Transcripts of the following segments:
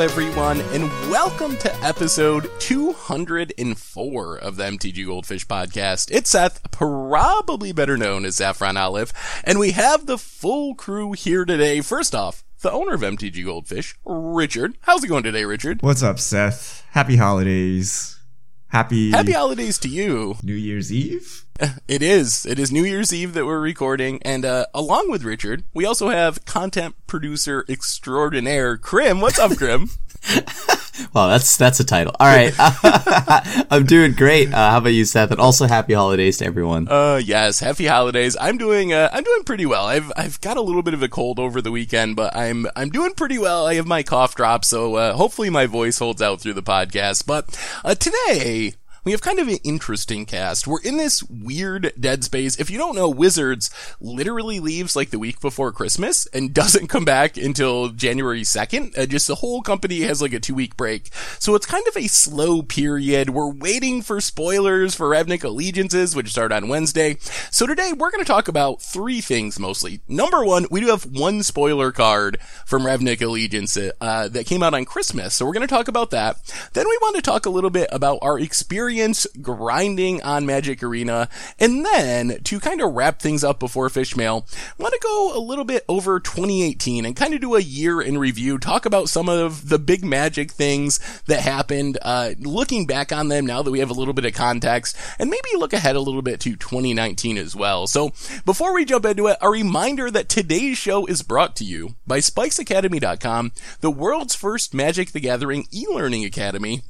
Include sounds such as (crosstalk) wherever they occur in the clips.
everyone, and welcome to episode 204 of the MTG Goldfish podcast. It's Seth, probably better known as Saffron Olive, and we have the full crew here today. First off, the owner of MTG Goldfish, Richard. How's it going today, Richard? What's up, Seth? Happy holidays. Happy Happy holidays to you. New Year's Eve. (laughs) It is. It is New Year's Eve that we're recording, and uh, along with Richard, we also have content producer extraordinaire Krim. What's up, Krim? (laughs) Well, that's that's a title. All right, (laughs) I'm doing great. Uh, how about you, Seth? And also, happy holidays to everyone. Uh, yes, happy holidays. I'm doing, uh, I'm doing pretty well. I've, I've got a little bit of a cold over the weekend, but I'm, I'm doing pretty well. I have my cough drop, so, uh, hopefully my voice holds out through the podcast. But, uh, today, we have kind of an interesting cast. We're in this weird dead space. If you don't know, Wizards literally leaves like the week before Christmas and (laughs) doesn't come back until January 2nd. Uh, just the whole company has like a two week break. So it's kind of a slow period. We're waiting for spoilers for Ravnica Allegiances, which start on Wednesday. So today we're going to talk about three things mostly. Number one, we do have one spoiler card from Ravnica Allegiance, uh, that came out on Christmas. So we're going to talk about that. Then we want to talk a little bit about our experience grinding on Magic Arena. And then to kind of wrap things up before Fishmail, I want to go a little bit over 2018 and kind of do a year in review, talk about some of the big Magic things that happened, uh, looking back on them now that we have a little bit of context, and maybe look ahead a little bit to 2019 as well. So before we jump into it, a reminder that today's show is brought to you by SpikesAcademy.com, the world's first Magic the Gathering e-learning academy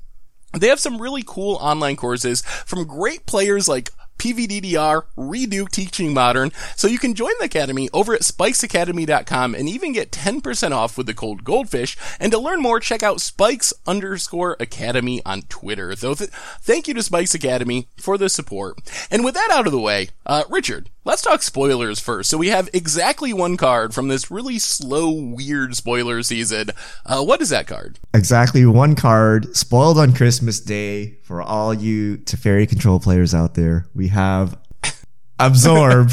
they have some really cool online courses from great players like PVDDR, Reid Duke Teaching Modern, so you can join the Academy over at spikesacademy.com and even get 10% off with the cold Goldfish. And to learn more, check out Spikes underscore Academy on Twitter. So th- thank you to Spikes Academy for the support. And with that out of the way, uh, Richard, let's talk spoilers first. So we have exactly one card from this really slow, weird spoiler season. Uh, what is that card? Exactly one card spoiled on Christmas Day for all you Teferi control players out there. We have (laughs) Absorb.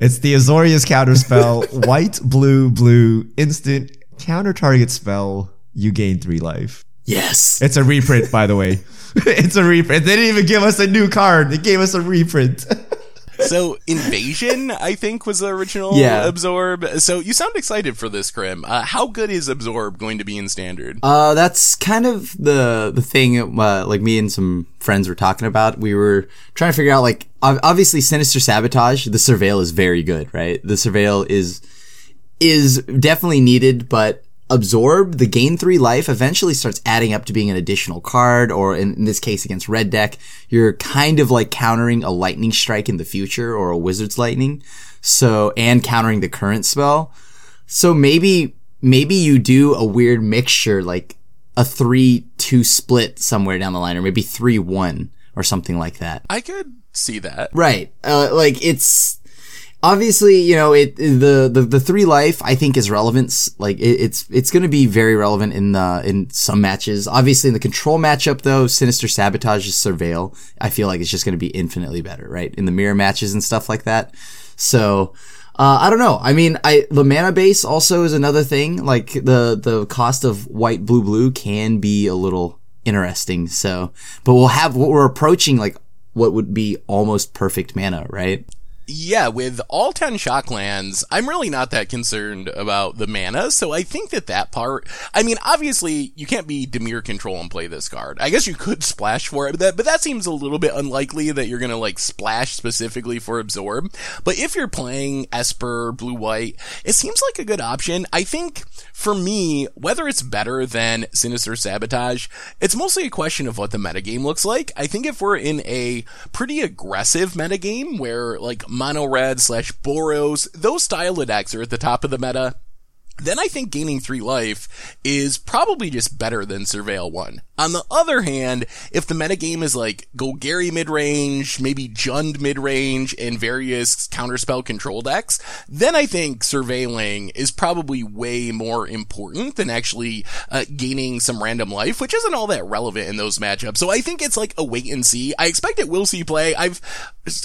it's the Azorius counterspell. (laughs) White, blue, blue, instant counter target spell. You gain three life. Yes. It's a reprint, by the way. (laughs) it's a reprint. They didn't even give us a new card. They gave us a reprint. So Invasion, I think, was the original Yeah. Absorb. So you sound excited for this, Krim. Uh, how good is Absorb going to be in Standard? Uh, that's kind of the the thing. Uh, like me and some friends were talking about. We were trying to figure out like obviously Sinister Sabotage. The Surveil is very good, right? The Surveil is is definitely needed, but absorb the gain three life eventually starts adding up to being an additional card or in, in this case against red deck you're kind of like countering a lightning strike in the future or a wizard's lightning so and countering the current spell so maybe maybe you do a weird mixture like a three two split somewhere down the line or maybe three one or something like that I could see that. Right. Uh, like it's obviously, you know, it the the the three life I think is relevant. Like it, it's it's going to be very relevant in the in some matches. Obviously, in the control matchup though, Sinister Sabotage is Surveil. I feel like it's just going to be infinitely better, right? In the mirror matches and stuff like that. So. Uh, I don't know. I mean, I the mana base also is another thing. Like the the cost of white, blue, blue can be a little interesting. So, but we'll have what we're approaching like what would be almost perfect mana, right? Yeah, with all 10 shocklands, I'm really not that concerned about the mana, so I think that that part, I mean, obviously, you can't be Dimir control and play this card. I guess you could (laughs) splash for it, but that, but that seems a little bit unlikely that you're gonna, like, splash specifically for Absorb. But if you're playing Esper, Blue-White, it seems like a good option. I think, for me, whether it's better than Sinister Sabotage, it's mostly a question of what the metagame looks like. I think if we're in a pretty aggressive metagame where, like, mono red slash Boros, those style decks are at the top of the meta. Then I think gaining three life is probably just better than Surveil 1. On the other hand, if the metagame is like Golgari mid-range, maybe Jund mid-range, and various counterspell control decks, then I think surveilling is probably way more important than actually uh, gaining some random life, which isn't all that relevant in those matchups. So I think it's like a wait and see. I expect it will see play. I've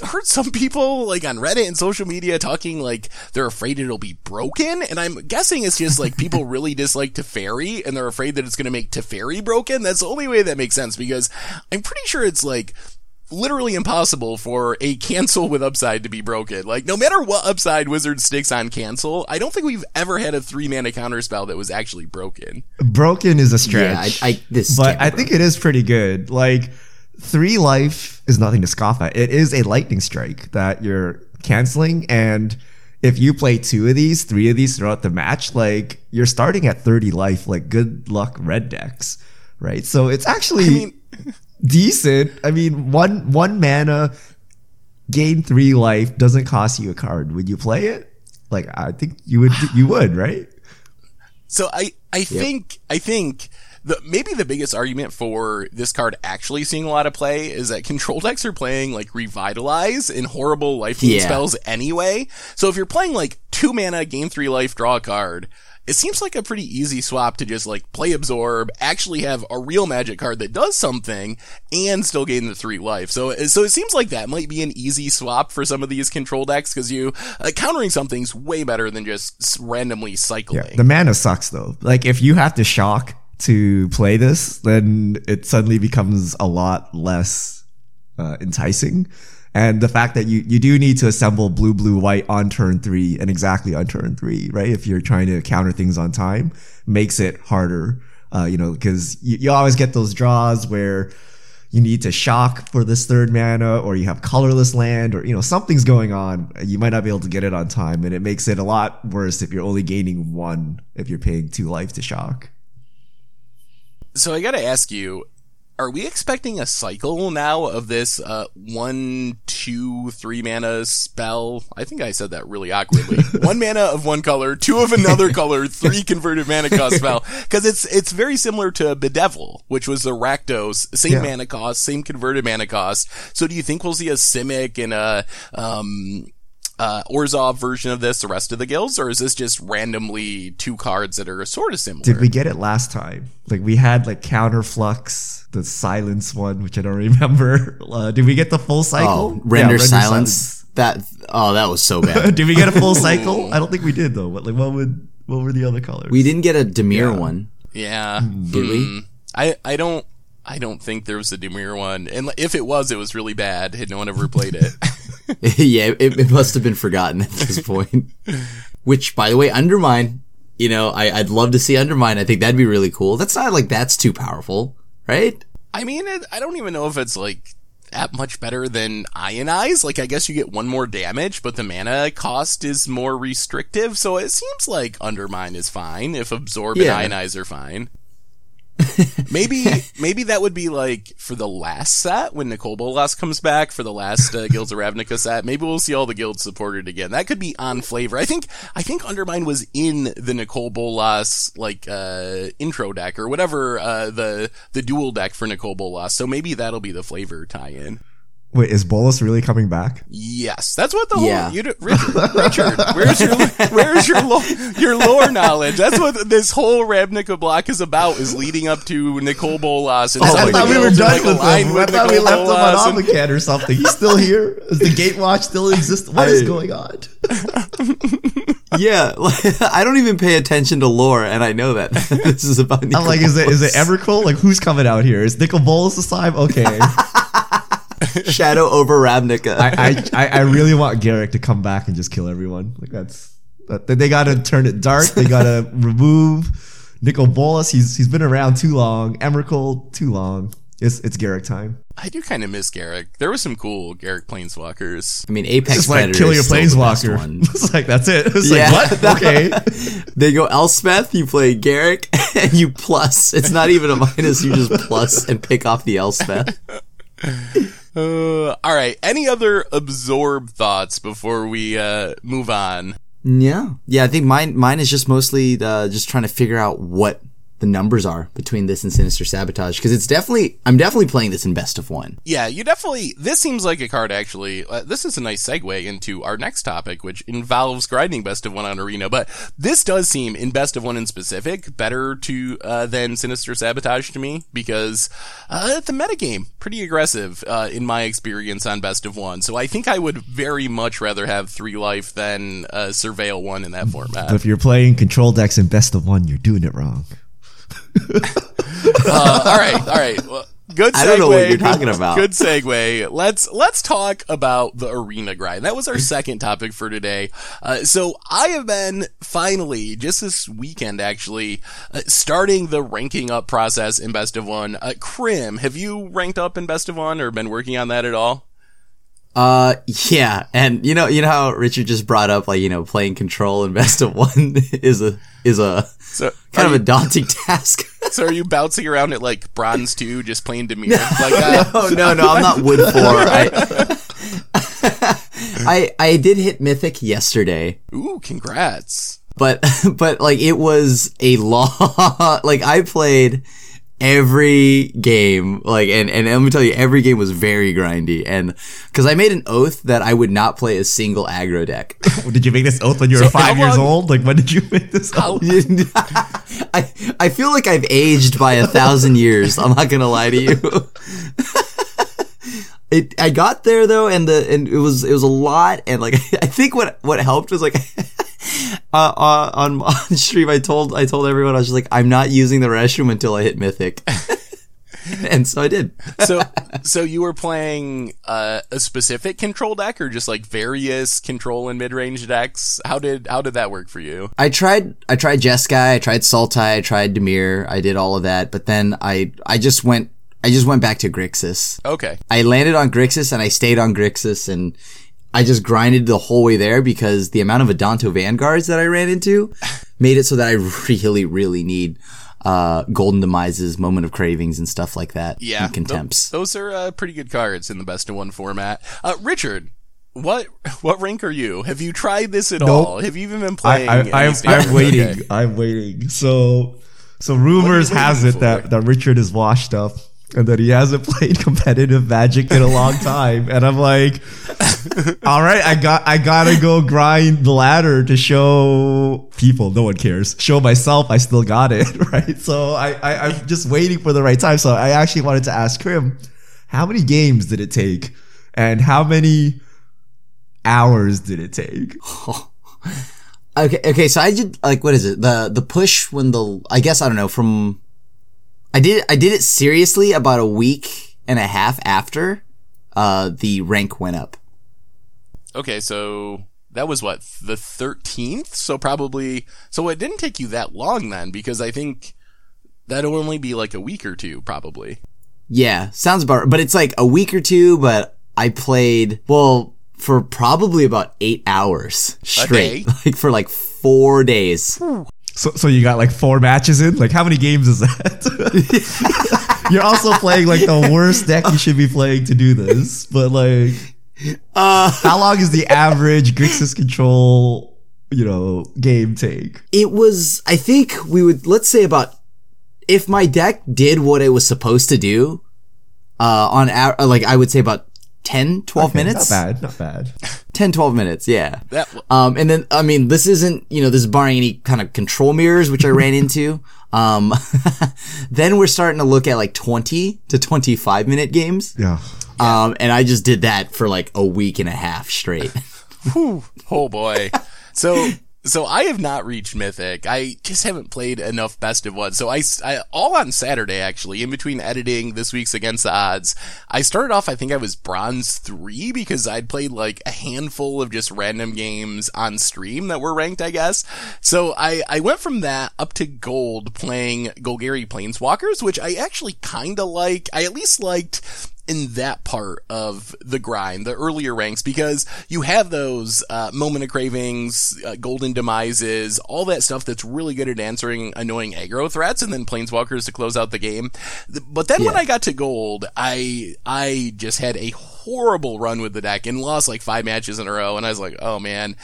heard some people like on Reddit and social media talking like they're afraid it'll be broken, and I'm guessing it's just like people (laughs) really dislike Teferi and they're afraid that it's going to make Teferi broken. That's the only way that makes sense because I'm pretty sure it's like literally impossible for a cancel with upside to be broken. Like, no matter what upside Wizard sticks on cancel, I don't think we've ever had a three mana counter spell that was actually broken. Broken is a stretch. Yeah, I, I this but I think it is pretty good. Like, three life is nothing to scoff at. It is a lightning strike that you're canceling, and if you play two of these, three of these throughout the match, like you're starting at 30 life, like good luck red decks, right? So it's actually I mean, (laughs) decent. I mean, one one mana, gain three life doesn't cost you a card. Would you play it? Like I think you would. You would, (sighs) right? So I I yep. think I think the maybe the biggest argument for this card actually seeing a lot of play is that control decks are playing like revitalize in horrible life yeah. spells anyway. So if you're playing like two mana, gain three life, draw a card, it seems like a pretty easy swap to just like play absorb, actually have a real magic card that does something, and still gain the three life. So, so it seems like that might be an easy swap for some of these control decks because you uh, countering something's way better than just randomly cycling. Yeah, the mana sucks though. Like if you have to shock to play this, then it suddenly becomes a lot less uh, enticing. And the fact that you, you do need to assemble blue, blue, white on turn three and exactly on turn three, right? If you're trying to counter things on time, makes it harder, uh, you know, because you, you always get those draws where you need to shock for this third mana or you have colorless land or, you know, something's going on. You might not be able to get it on time. And it makes it a lot worse if you're only gaining one, if you're paying two life to shock. So I got to ask you, are we expecting a cycle now of this uh, one, two, three mana spell? I think I said that really awkwardly. (laughs) one mana of one color, two of another color, three (laughs) converted mana cost spell. Because it's it's very similar to Bedevil, which was the Rakdos, same yeah. mana cost, same converted mana cost. So do you think we'll see a Simic and a um, uh, Orzhov version of this, the rest of the guilds, or is this just randomly two cards that are sort of similar? Did we get it last time? Like we had like Counterflux, the Silence one, which I don't (laughs) remember. Uh, did we get the full cycle? Oh, render, yeah, render silent. silence. That oh, that was so bad. (laughs) did we get a full (laughs) cycle? I don't think we did though. What like what would what were the other colors? We didn't get a Dimir yeah. one. Yeah. Mm. Did we? Hmm. I I don't I don't think there was a Dimir one, and if it was, it was really bad. Had No one ever played it. yeah, it, it, must have been forgotten at this point. Which, by the way, Undermine. You know, I, I, would love to see Undermine. I think that'd be really cool. That's not like that's too powerful, right? I mean, it, I don't even know if it's like that much better than Ionize. Like, I guess you get one more damage, but the mana cost is more restrictive. So it seems like Undermine is fine if Absorb yeah. and Ionize are fine (laughs) maybe maybe that would be like for the last set when Nicol Bolas comes back for the last uh, Guilds of Ravnica set. Maybe we'll see all the guilds supported again. That could be on flavor. I think I think Undermine was in the Nicol Bolas like uh, intro deck or whatever uh, the the dual deck for Nicol Bolas. So maybe that'll be the flavor tie-in. Wait, is Bolas really coming back? Yes, that's what the whole yeah. you, Richard. Richard, where's your where's your lo- your lore knowledge? That's what this whole Ravnica block is about. Is leading up to Nicol Bolas. And oh, I thought we were done with him. With I thought we left Bolas him on Amonkhet or something. He's still here. Is the Gatewatch still exist? What I, is going on? (laughs) yeah, like, (laughs) I don't even pay attention to lore, and I know that (laughs) this is about. Nicol I'm like, is it is it Emrakul? Like, who's coming out here? Is Nicol Bolas this time? Okay. (laughs) Shadow over Ravnica. I, I I really want Garruk to come back and just kill everyone. Like that's that, they got to turn it dark. They got to (laughs) remove Nicol Bolas. He's he's been around too long. Emrakul too long. It's it's Garruk time. I do kind of miss Garruk. There was some cool Garruk planeswalkers. I mean, Apex it's like kill your planeswalker. (laughs) it's like that's it. It's yeah. like what? Okay. they go Elspeth. You play Garruk, and you plus. It's not even a minus. You just plus and pick off the Elspeth. Uh, all right. Any other absorb thoughts before we uh, move on? Yeah, yeah. I think mine mine is just mostly uh, just trying to figure out what the numbers are between this and Sinister Sabotage because it's definitely I'm definitely playing this in best of one. Yeah, you definitely. This seems like a card actually. Uh, this is a nice segue into our next topic, which involves grinding best of one on Arena. But this does seem, in best of one in specific, better to uh, than Sinister Sabotage to me because uh, the metagame pretty aggressive uh, in my experience on best of one. So I think I would very much rather have three life than uh, Surveil one in that format. But if you're playing control decks in best of one, you're doing it wrong. (laughs) Uh, all right, all right. Well, good segue. I don't know what you're talking (laughs) about. Good segue. Let's let's talk about the arena grind. That was our second topic for today. Uh, so I have been finally just this weekend actually uh, starting the ranking up process in Best of One. Uh, Krim, have you ranked up in Best of One or been working on that at all? Uh, yeah, and you know, you know how Richard just brought up, like, you know, playing control and (laughs) best of one is a is a So kind of a daunting (laughs) task. so are you bouncing around at like bronze two, just playing (laughs) Dimir like that? oh no, no, I'm not wood four. I, I I did hit mythic yesterday, Ooh, congrats. but but like it was a long. Like I played every game like and and let me tell you every game was very grindy and because i made an oath that i would not play a single aggro deck (laughs) Did you make this oath when you were So five years old? Like when did you make this oath? (laughs) I I feel like I've aged by a thousand years. I'm not gonna lie to you. (laughs) It I got there though, and the and it was it was a lot, and like (laughs) I think what what helped was like. (laughs) Uh, uh, on (laughs) on stream, I told I told everyone I was just like, I'm not using the restroom until I hit mythic, and so I did. so so you were playing uh, a specific control deck or just like various control and mid-range decks how did how did that work for you I tried I tried Jeskai, I tried Sultai, I tried Dimir, I did all of that, but then I I just went I just went back to Grixis. okay I landed on Grixis and I stayed on Grixis and I just grinded the whole way there because the amount of Adanto Vanguards that I ran into (laughs) made it so that I really, really need uh, Golden Demises, Moment of Cravings, and stuff like that. yeah and Contempts. Tho- those are uh, pretty good cards in the best of one format uh, richard what what rank are you have you tried this at Nope. all have you even been playing I, any I'm. I'm (laughs) waiting. Okay. I'm waiting. So, so rumors has it for? that, that Richard is washed up and that he hasn't (laughs) played competitive Magic in a long time. And I'm like, (laughs) all right, I got, I gotta go grind the ladder to show people. No one cares. Show myself, I still got it, (laughs) right? So I, I I'm just waiting for the right time. So I actually wanted to ask Krim, how many games did it take, and how many hours did it take? Okay, okay. So I did like what is it? The the push when the I guess I don't know from. I did I did it seriously about a week and a half after uh, the rank went up. okay so that was what the 13th so probably so it didn't take you that long then because i think that'll only be like a week or two probably Yeah, sounds about. But it's like a week or two. But I played well for probably about eight hours straight, (laughs) like for like four days. So, so you got like four matches in? Like, how many games is that? (laughs) You're also playing like the worst deck you should be playing to do this. But like, Uh, how long is the average Grixis control, you know, game take? it was. I think we would let's say about if my deck did what it was supposed to do. Uh, on like I would say about 10, 12 Okay, minutes. Not bad, not bad. (laughs) 10, 12 minutes. Yeah. that Um, and then, I mean, this isn't, you know, this is barring any kind of control mirrors, which I ran (laughs) into. Um, (laughs) then we're starting to look at like 20 to 25 minute games. Yeah. Um, and I just did that for like a week and a half straight. Oh boy. So so I have not reached Mythic. I just haven't played enough Best of One. So I, I- all on Saturday actually, in between editing this week's Against the Odds, I started off. I think I was Bronze three because I'd played like a handful of just random games on stream that were ranked. I guess. So I I went from that up to Gold playing Golgari Planeswalkers, which I actually kind of like. I at least liked in that part of the grind, the earlier ranks, because you have those uh, moment of cravings, uh, golden demises, all that stuff that's really good at answering annoying aggro threats, and then planeswalkers to close out the game. But then when I got to gold, I I just had a horrible run with the deck and lost like five matches in a row, and I was like, oh man.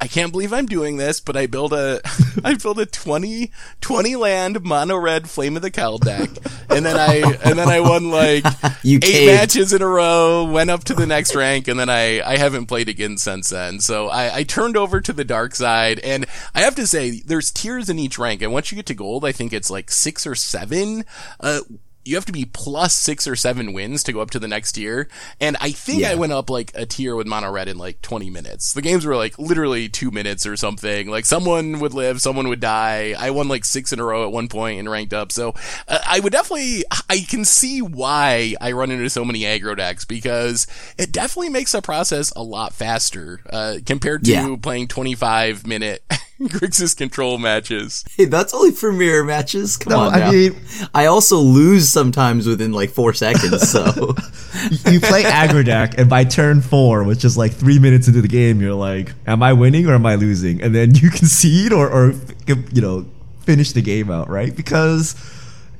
I can't believe I'm doing this, but I built a, (laughs) I built a 20, 20 land mono red Flame of the Keld deck. And then I, and then I won like (laughs) eight caved. matches in a row, went up to the next rank, and then I, I haven't played again since then. So I, I turned over to the dark side, and I have to say, there's tiers in each rank, and once you get to gold, I think it's like six or seven. Uh, you have to be plus six or seven wins to go up to the next tier. And I think Yeah. I went up like a tier with mono red in like 20 minutes. The games were like literally two minutes or something. Like someone would live, someone would die. I won like six in a row at one point and ranked up. So uh, I would definitely, I can see why I run into so many aggro decks because it definitely makes the process a lot faster, uh, compared to Yeah. playing 25 minute (laughs) Grixis control matches. Hey, that's only for mirror matches. Come No, on I now. mean- I also lose sometimes within like four seconds. So (laughs) you play aggro deck, and by turn four, which is like three minutes into the game, you're like, "Am I winning or am I losing?" And then you (laughs) concede or, or you know, finish the game out, right? Because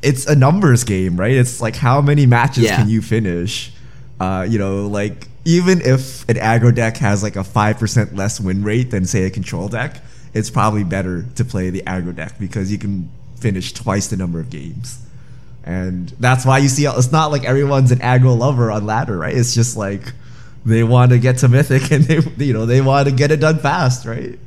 it's a numbers game, right? It's like how many matches Yeah. can you finish? Uh, you know, like even if an aggro deck has like a five percent less win rate than say a control deck, it's probably better to play the aggro deck because you can finish twice the number of games. And that's why you see it's not like everyone's an aggro lover on ladder, right? It's just like they want to get to mythic (laughs) and they you know they want to get it done fast, right?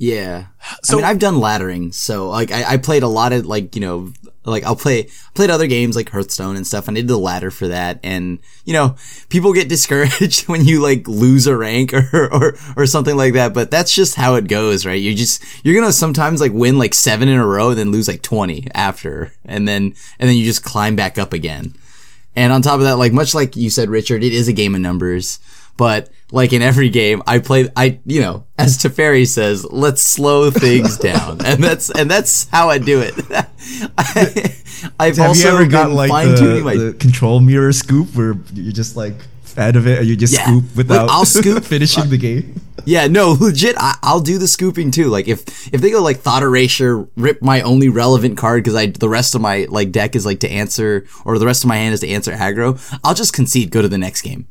Yeah. So- I mean, I've done laddering, so like I, I played a lot of like you know like I'll play played other games like Hearthstone and stuff, I did the ladder for that. And you know, people get (laughs) discouraged when you like lose a rank (laughs) or or or something like that, but that's just how it goes, right? You just you're gonna sometimes like win like seven in a row, and then lose like twenty after, and then and then you just climb back up again. And on top of that, like much like you said, Richard, it is a game of numbers. But like in every game, I play. I you know, as Teferi says, let's slow things (laughs) down, and that's and that's how I do it. I, (laughs) I've Have also you ever got like the, my the control mirror scoop where you're just like fed of it and you just Yeah. scoop without I'll (laughs) scoop. finishing the game? Yeah, no, legit. I, I'll do the scooping too. Like if if they go like thought erasure, rip my only relevant card because I the rest of my like deck is like to answer or the rest of my hand is to answer aggro. I'll just concede. Go to the next game.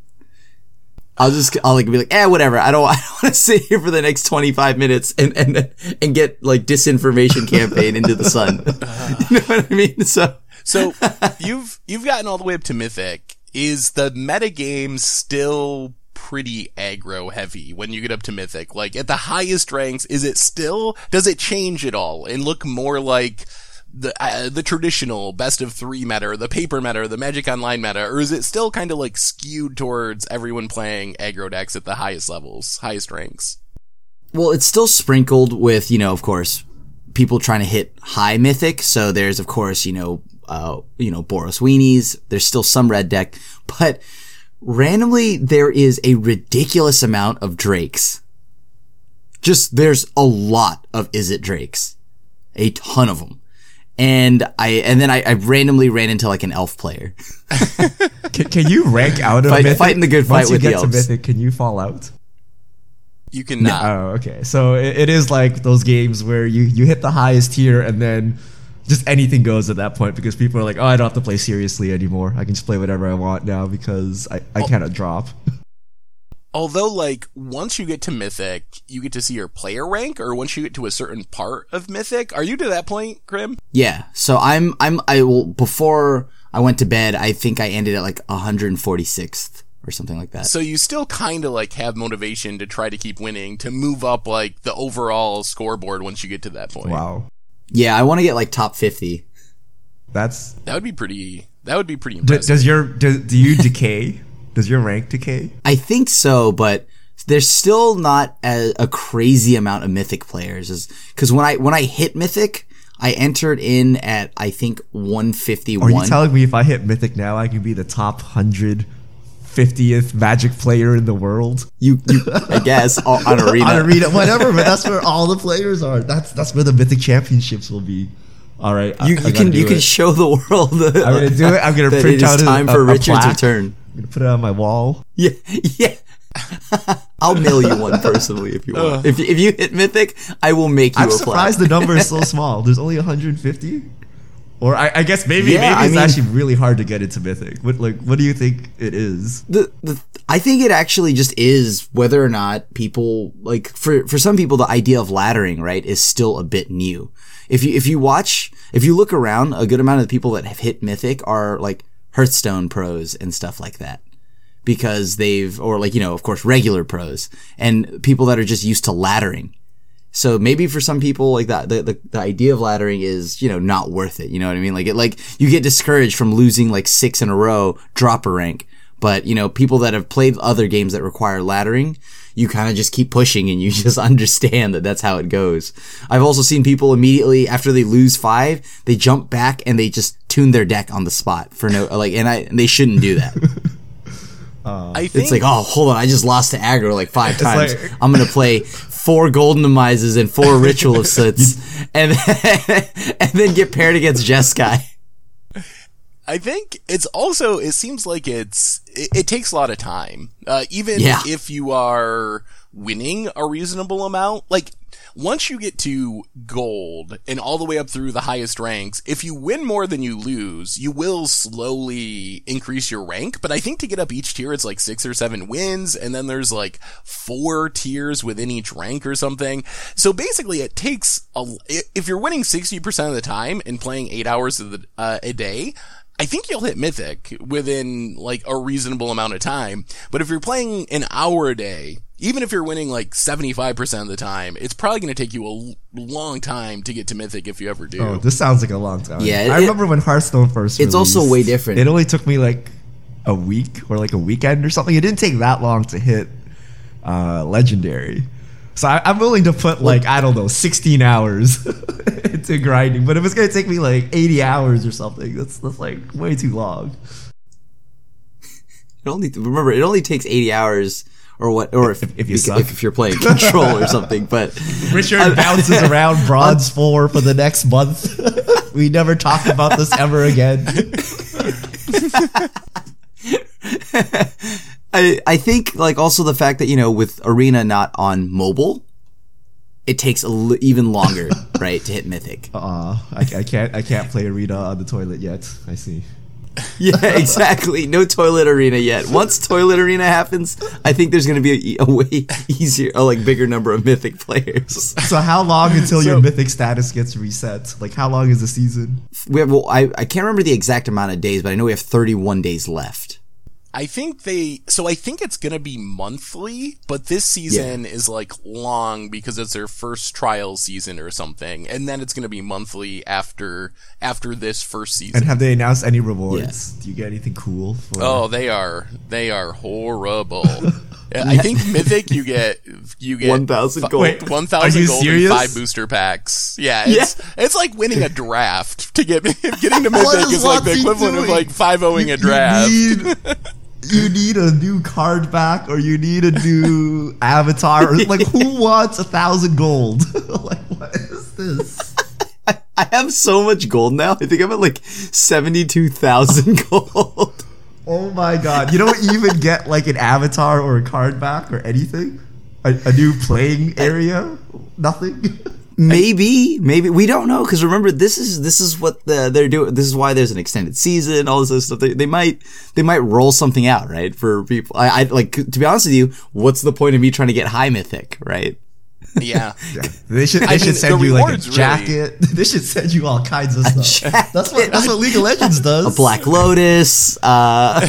I'll just I'll like be like, eh, whatever. I don't (laughs) I don't want to sit here for the next twenty five minutes and and and get like disinformation campaign into the sun. (laughs) you know what I mean? So So you've you've gotten all the way up to Mythic. Is the metagame still pretty aggro heavy when you get up to Mythic? Like at the highest ranks, is it still does it change at all and look more like the uh, the traditional best of three meta the paper meta the Magic Online meta, or is it still kind of like skewed towards everyone playing aggro decks at the highest levels, highest ranks? Well, it's still sprinkled with, you know, of course, people trying to hit high mythic. So there's, of course, you know, uh, you know, Boros Weenies. There's still some red deck, but randomly there is a ridiculous amount of Drakes. Just there's a lot of Is It Drakes, a ton of them. And I, and then I, I randomly ran into like an elf player. (laughs) Can, can you rank out of Fight- mythic? fighting the good fight Once you with the get to elves. mythic, can you fall out? You can not. Oh, okay. So it, it is like those games where you you hit the highest tier and then just anything goes at that point because people are like, oh, I don't have to play seriously anymore. I can just play whatever I want now because I, I oh. cannot drop. Although, like, once you get to Mythic, you get to see your player rank, or once you get to a certain part of Mythic, are you to that point, Krim? Yeah. So I'm, I'm, I will, before I went to bed, I think I ended at like 146th or something like that. So you still kind of like have motivation to try to keep winning, to move up like the overall scoreboard once you get to that point. Wow, Yeah, I want to get like top 50. that's That would be pretty. That would be pretty d- does your do, do you decay? (laughs) Does your rank decay? I think so, but there's still not a, a crazy amount of mythic players cuz when I when I hit mythic, I entered in at I think 151. Are you telling me if I hit mythic now, I can be the top hundred fiftieth magic player in the world? you, you I guess on, on (laughs) arena. on arena, whatever. But that's where all the players are. That's that's where the mythic championships will be. All right, you, I you gotta can you can show the world I'm gonna do it. I'm gonna (laughs) print it out a- time a, for a Richard's return. Gonna put it on my wall. (laughs) Yeah, yeah. (laughs) I'll mail you one personally if you want. Uh. If, if you hit mythic, I will make you I'm a surprised the number is so (laughs) small. There's only 150. Or I, I guess maybe Yeah, maybe I it's mean- actually really hard to get into mythic. What like what do you think it is? the, the I think it actually just is whether or not people like for for some people the idea of laddering right is still a bit new. If you if you watch if you look around, a good amount of the people that have hit Mythic are like Hearthstone pros and stuff like that because they've or like you know of course regular pros and people that are just used to laddering. So maybe for some people like that the, the, the idea of laddering is you know not worth it. You know what I mean? Like it like you get discouraged from losing like six in a row, drop a rank but, you know, people that have played other games that require laddering, you kind of just keep pushing and you (laughs) just understand that that's how it goes. I've also seen people immediately after they lose five, they jump back and they just tune their deck on the spot for no, (laughs) like, and I, and they shouldn't do that. (laughs) Uh, I think It's like, oh, hold on, I just lost to aggro like five times. like- I'm gonna play four golden demises and four ritual of soots, and then, and then get paired against Jeskai. I think it's also it seems like it's it, it takes a lot of time. Uh, even Yeah. if you are winning a reasonable amount, like once you get to gold and all the way up through the highest ranks, if you win more than you lose, you will slowly increase your rank. But I think to get up each tier, it's like six or seven wins, and then there's like four tiers within each rank or something. So basically, it takes a, if you're winning 60% of the time and playing eight hours of the, uh, a day, I think you'll hit mythic within like a reasonable amount of time. But if you're playing an hour a day, even if you're winning like 75% of the time, it's probably going to take you a long time to get to mythic if you ever do. Oh, this sounds like a long time. Yeah, I remember when Hearthstone first. It's also way different. It only took me like a week or like a weekend or something. It didn't take that long to hit uh, legendary. So I, I'm willing to put like I don't know 16 hours (laughs) into grinding, but if it's gonna take me like 80 hours or something, that's that's like way too long. It only remember it only takes eighty hours or what or if If- if you if, suck. if you're playing control or something. But (laughs) Richard bounces around (laughs) bronze four for the next month. we never talk about this ever again. I I think like also the fact that you know with Arena not on mobile, it takes a l- even longer (laughs) right to hit Mythic. Uh, I, I can't I can't play arena on the toilet yet. I see. (laughs) Yeah, exactly. No toilet arena yet. Once toilet arena happens, I think there's going to be a, a way (laughs) easier, a like bigger number of Mythic players. So how long until your mythic status gets reset? Like how long is the season? We have well, I I can't remember the exact amount of days, but I know we have 31 days left. I think they, so I think it's gonna be monthly, but this season is like long because it's their first trial season or something, and then it's gonna be monthly after, after this first season. And have they announced any rewards? Do you get anything cool? For, Oh, they are they are horrible. (laughs) I think Mythic you get you get 1,000 gold. Wait, one are thousand you gold serious? and five booster packs. Yeah, it's it's like winning a draft to get (laughs) getting to Mythic is is like the WotC equivalent of like five owing a draft. You need, a new card back, or you need a new (laughs) avatar. Or, like who (laughs) wants a thousand gold? (laughs) like what is this? I have so much gold now. I think I'm at like 72,000 gold. Oh my god! You don't even get like an avatar or a card back or anything. A, a new playing area? Nothing. Maybe, maybe we don't know because remember this is this is what the, they're doing. This is why there's an extended season, all this other stuff. They, they might they might roll something out, right? For people, I, I like to be honest with you. What's the point of me trying to get high mythic, right? Yeah. (laughs) They should they I mean, should send the you like a rewards really- jacket. (laughs) They should send you all kinds of stuff. That's what that's what League of Legends (laughs) does. A Black Lotus. Uh,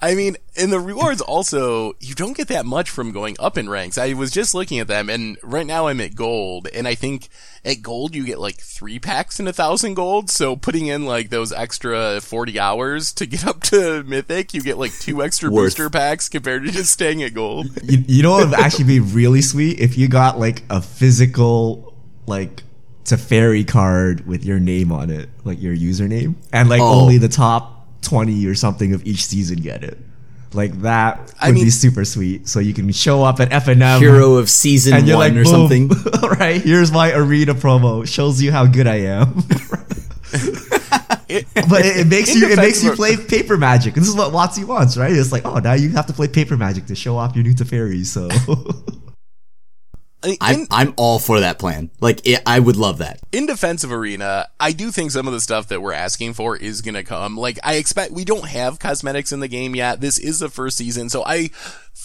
I mean, and the rewards also, you don't get that much from going up in ranks. I was just looking at them, and right now I'm at gold, and I think at gold you get like three packs and a thousand gold, so putting in like those extra 40 hours to get (laughs) up to mythic, you get like two extra Worth. booster packs compared to just staying at gold. (laughs) You, you know what would actually be really sweet if you got like a physical like Teferi card with your name on it, like your username, and like Oh. only the top twenty or something of each season get it. Like that would I mean- be super sweet. So you can show up at FNM hero of season and one you're like, or something. (laughs) right? Here's my arena promo. Shows you how good I am. It, (laughs) but it, it makes you it makes you play paper magic. And this is what WotC wants, right? It's like, oh, now you have to play paper magic to show off your new Teferi. So (laughs) In, I'm I'm all for that plan. Like it, I would love that. in defense of Arena, I do think some of the stuff that we're asking for is gonna come. Like, I expect we don't have cosmetics in the game yet. This is the first season, so I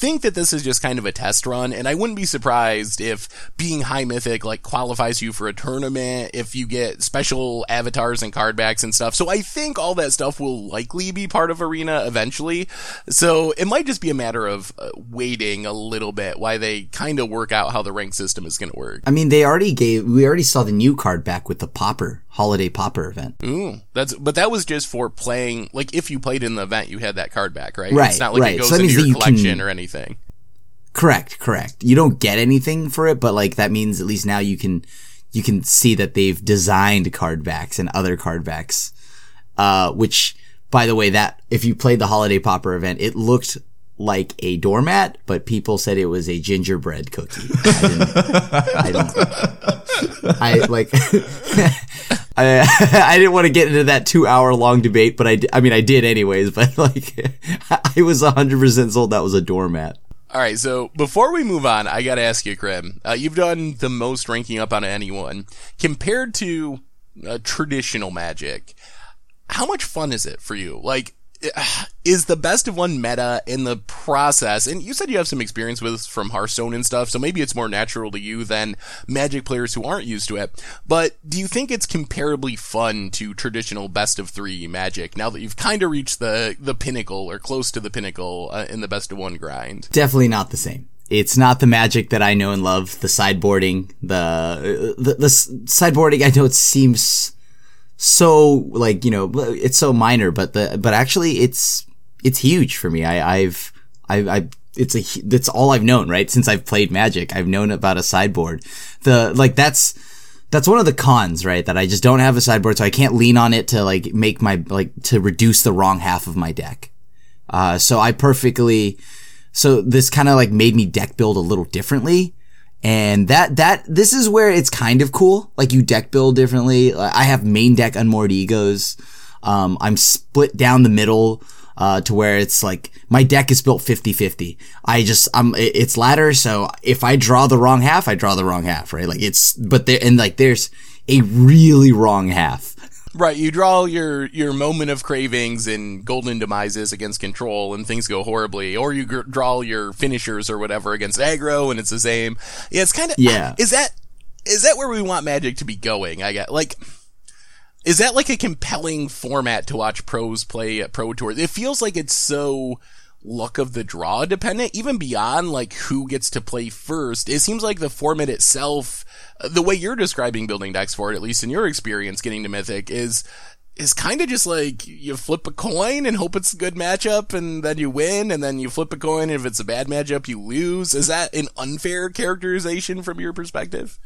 think that this is just kind of a test run, and I wouldn't be surprised if being high mythic like qualifies you for a tournament, if you get special avatars and card backs and stuff. So I think all that stuff will likely be part of Arena eventually. So it might just be a matter of uh, waiting a little bit while they kind of work out how the rank system is going to work. I mean, they already gave. We already saw the new card back with the Popper holiday Popper event. Ooh, that's but that was just for playing. Like if you played in the event, you had that card back, right? Right, It's not like right. it goes So into your you can- collection or anything. Correct, correct. You don't get anything for it, but like that means at least now you can you can see that they've designed card backs and other card backs. Uh, which by the way, that if you played the holiday popper event, it looked like a doormat, but people said it was a gingerbread cookie. I didn't, I didn't, I like, (laughs) I, (laughs) I didn't want to get into that two hour long debate, but I, I mean, I did anyways, but (laughs) like, I was 100% sold that was a doormat. All right, so before we move on, I got to ask you, Krim. Uh, you've done the most ranking up on anyone compared to uh, traditional Magic. How much fun is it for you? Like, (sighs) is the best of one meta in the process? And you said you have some experience with from Hearthstone and stuff, so maybe it's more natural to you than Magic players who aren't used to it. But do you think it's comparably fun to traditional best of three Magic now that you've kind of reached the the pinnacle or close to the pinnacle uh, in the best of one grind? definitely not the same. It's not the magic that I know and love. The sideboarding, the the, the sideboarding. I know it seems so like you know it's so minor, but the but actually it's it's huge for me. I, I've I I it's a that's all I've known right since I've played Magic. I've known about a sideboard. The like that's that's one of the cons, right? That I just don't have a sideboard, so I can't lean on it to like make my like to reduce the wrong half of my deck. Uh, so I perfectly, so this kind of like made me deck build a little differently. And that, that, this is where it's kind of cool. Like you deck build differently. I have main deck unmoored egos. Um, I'm split down the middle, uh, to where it's like my deck is built 50-50. I just, I'm, it's ladder. So if I draw the wrong half, I draw the wrong half, right? Like it's, but there, and like there's a really wrong half. Right, you draw your your moment of cravings and golden demises against control, and things go horribly, or you gr- draw your finishers or whatever against aggro, and it's the same. Yeah, it's kind of Yeah. Is that is that where we want Magic to be going? I get like. Is that like a compelling format to watch pros play at pro tours? It feels like it's so luck of the draw dependent, even beyond like who gets to play first. It seems like the format itself, the way you're describing building decks for it, at least in your experience getting to Mythic, is is kind of just like you flip a coin and hope it's a good matchup and then you win and then you flip a coin and if it's a bad matchup you lose. Is that an unfair characterization from your perspective?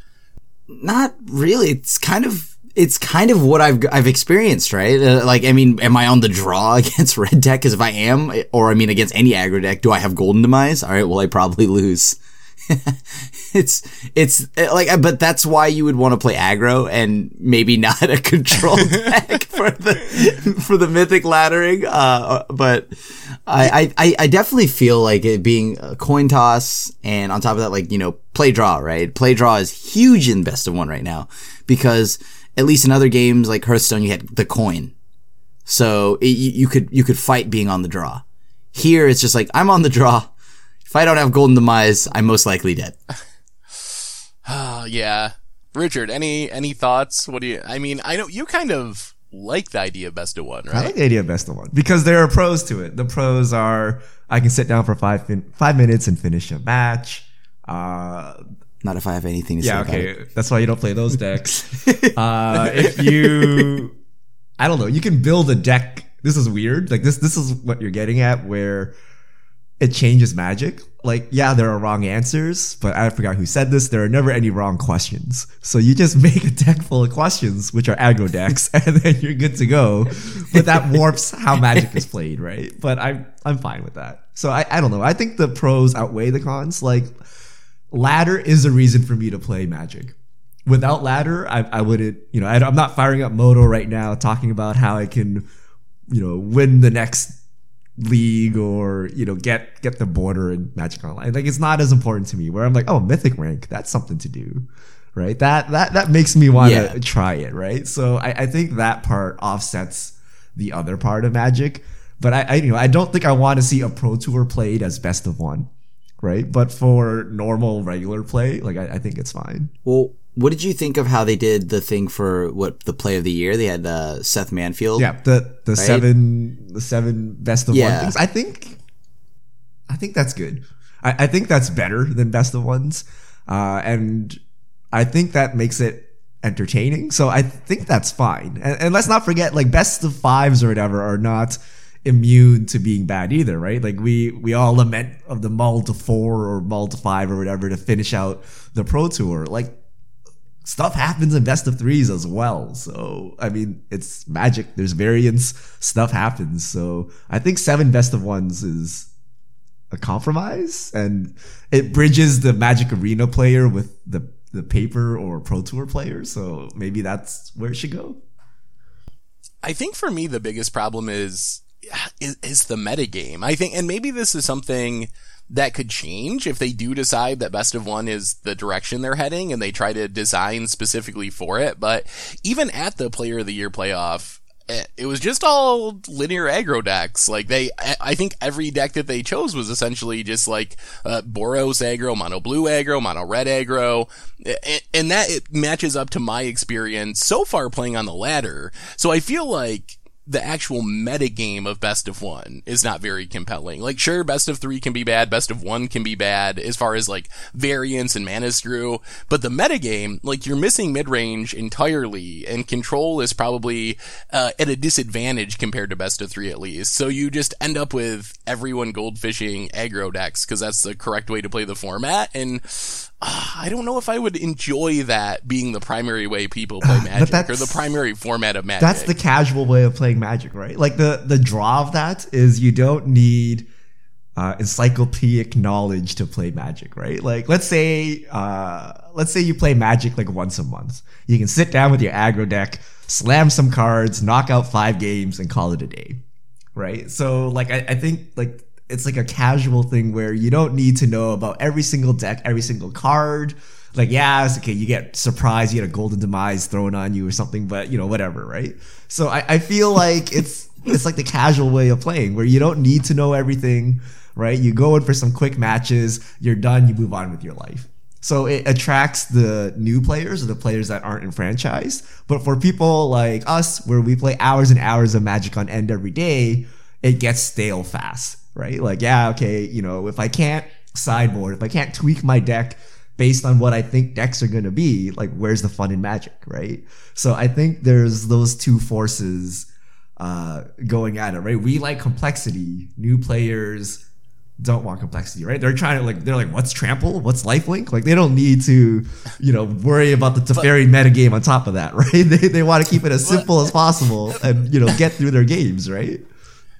not really. It's kind of it's kind of what I've I've experienced, right? Uh, like, I mean, am I on the draw (laughs) against red deck? Because if I am, or I mean, against any aggro deck, do I have golden demise? All right, well, I probably lose. (laughs) (laughs) it's it's uh, like, but that's why you would want to play aggro and maybe (laughs) not a control (laughs) deck for the for the mythic laddering. Uh, but I, I I definitely feel like it being a coin toss, and on top of that, like you know, play draw. Right, play draw is huge in best of one right now because at least in other games like Hearthstone, you had the coin, so it, you could you could fight being on the draw. Here, it's just like I'm on the draw. If I don't have golden demise, I'm most likely dead. Uh, (sighs) yeah. Richard, any any thoughts? What do you I mean, I know you kind of like the idea of best of one, right? I like the idea of best of one because there are pros to it. The pros are I can sit down for five fin- five minutes and finish a match. Uh, Not if I have anything to yeah, say about it. okay. That's why you don't play those (laughs) decks. uh, if you, I don't know, you can build a deck. This is weird. Like this, this is what you're getting at, where it changes magic. Like, yeah, there are wrong answers, but I forgot who said this. There are never any wrong questions. So you just (laughs) make a deck full of questions, which are aggro decks, (laughs) and then you're good to go. But that (laughs) warps how magic is played, right? But I'm I'm fine with that. So I, I don't know. I think the pros outweigh the cons. Like ladder is a reason for me to play magic. Without ladder, I, I wouldn't, you know, I, I'm not firing up MODO right now talking about how I can, you know, win the next league or you know get get the border in Magic Online. Like it's not as important to me. Where I'm like, oh, mythic rank, that's something to do, right? That that that makes me want to Yeah. try it, right? So I, I think that part offsets the other part of Magic. But I, I you know I don't think I want to see a pro tour played as best of one, right? But for normal regular play, like I, I think it's fine. Well, what did you think of how they did the thing for what the play of the year? They had uh, Seth Manfield. Yeah, the the seven the seven best of Yeah. one things. I think I think that's good. I, I think that's better than best of ones. Uh, and I think that makes it entertaining. So I think that's fine. And, and let's not forget, like best of fives or whatever are not immune to being bad either, right? Like we we all lament of the mull to four or mull to five or whatever to finish out the pro tour. Like stuff happens in best of threes as well. So, I mean, it's magic. There's variance. Stuff happens. So, I think seven best of ones is a compromise and it bridges the magic arena player with the, the paper or pro tour player. So, maybe that's where it should go. I think for me the biggest problem is is, is the metagame. I think, and maybe this is something that could change if they do decide that best of one is the direction they're heading and they try to design specifically for it. But even at the player of the year playoff, eh, it was just all linear aggro decks. Like they, I I think every deck that they chose was essentially just like uh, Boros aggro, mono blue aggro, mono red aggro, and that it matches up to my experience so far playing on the ladder. So I feel like the actual metagame of best of one is not very compelling. Like, sure, best of three can be bad, best of one can be bad as far as like variance and mana screw, but the metagame, like, you're missing mid range entirely, and control is probably uh, at a disadvantage compared to best of three at least. So you just end up with everyone goldfishing aggro decks because that's the correct way to play the format, and uh, I don't know if I would enjoy that being the primary way people play (sighs) Magic or the primary format of Magic. That's the casual way of playing magic, right? Like the, the draw of that is you don't need, uh, encyclopedic knowledge to play magic, right? Like, let's say, uh, let's say you play magic like once a month. You can sit down with your aggro deck, slam some cards, knock out five games, and call it a day, right? So, like, I, I think like it's like a casual thing where you don't need to know about every single deck, every single card. Like, yeah, it's okay, you get surprised, you get a golden demise thrown on you or something, but you know, whatever, right? So I, I feel like it's it's like the casual way of playing where you don't need to know everything, right? You go in for some quick matches, you're done, you move on with your life. So it attracts the new players or the players that aren't enfranchised. But for people like us, where we play hours and hours of Magic on end every day, it gets stale fast, right? Like, yeah, okay, you know, if I can't sideboard, if I can't tweak my deck based on what I think decks are going to be, like, where's the fun in Magic, right? So I think there's those two forces uh, going at it, right? We like complexity. New players don't want complexity, right? They're trying to like they're like, what's trample? What's lifelink? Like they don't need to, you know, worry about the Teferi metagame on top of that, (laughs) right? They they want to keep it as simple as possible and you know get through their games, right?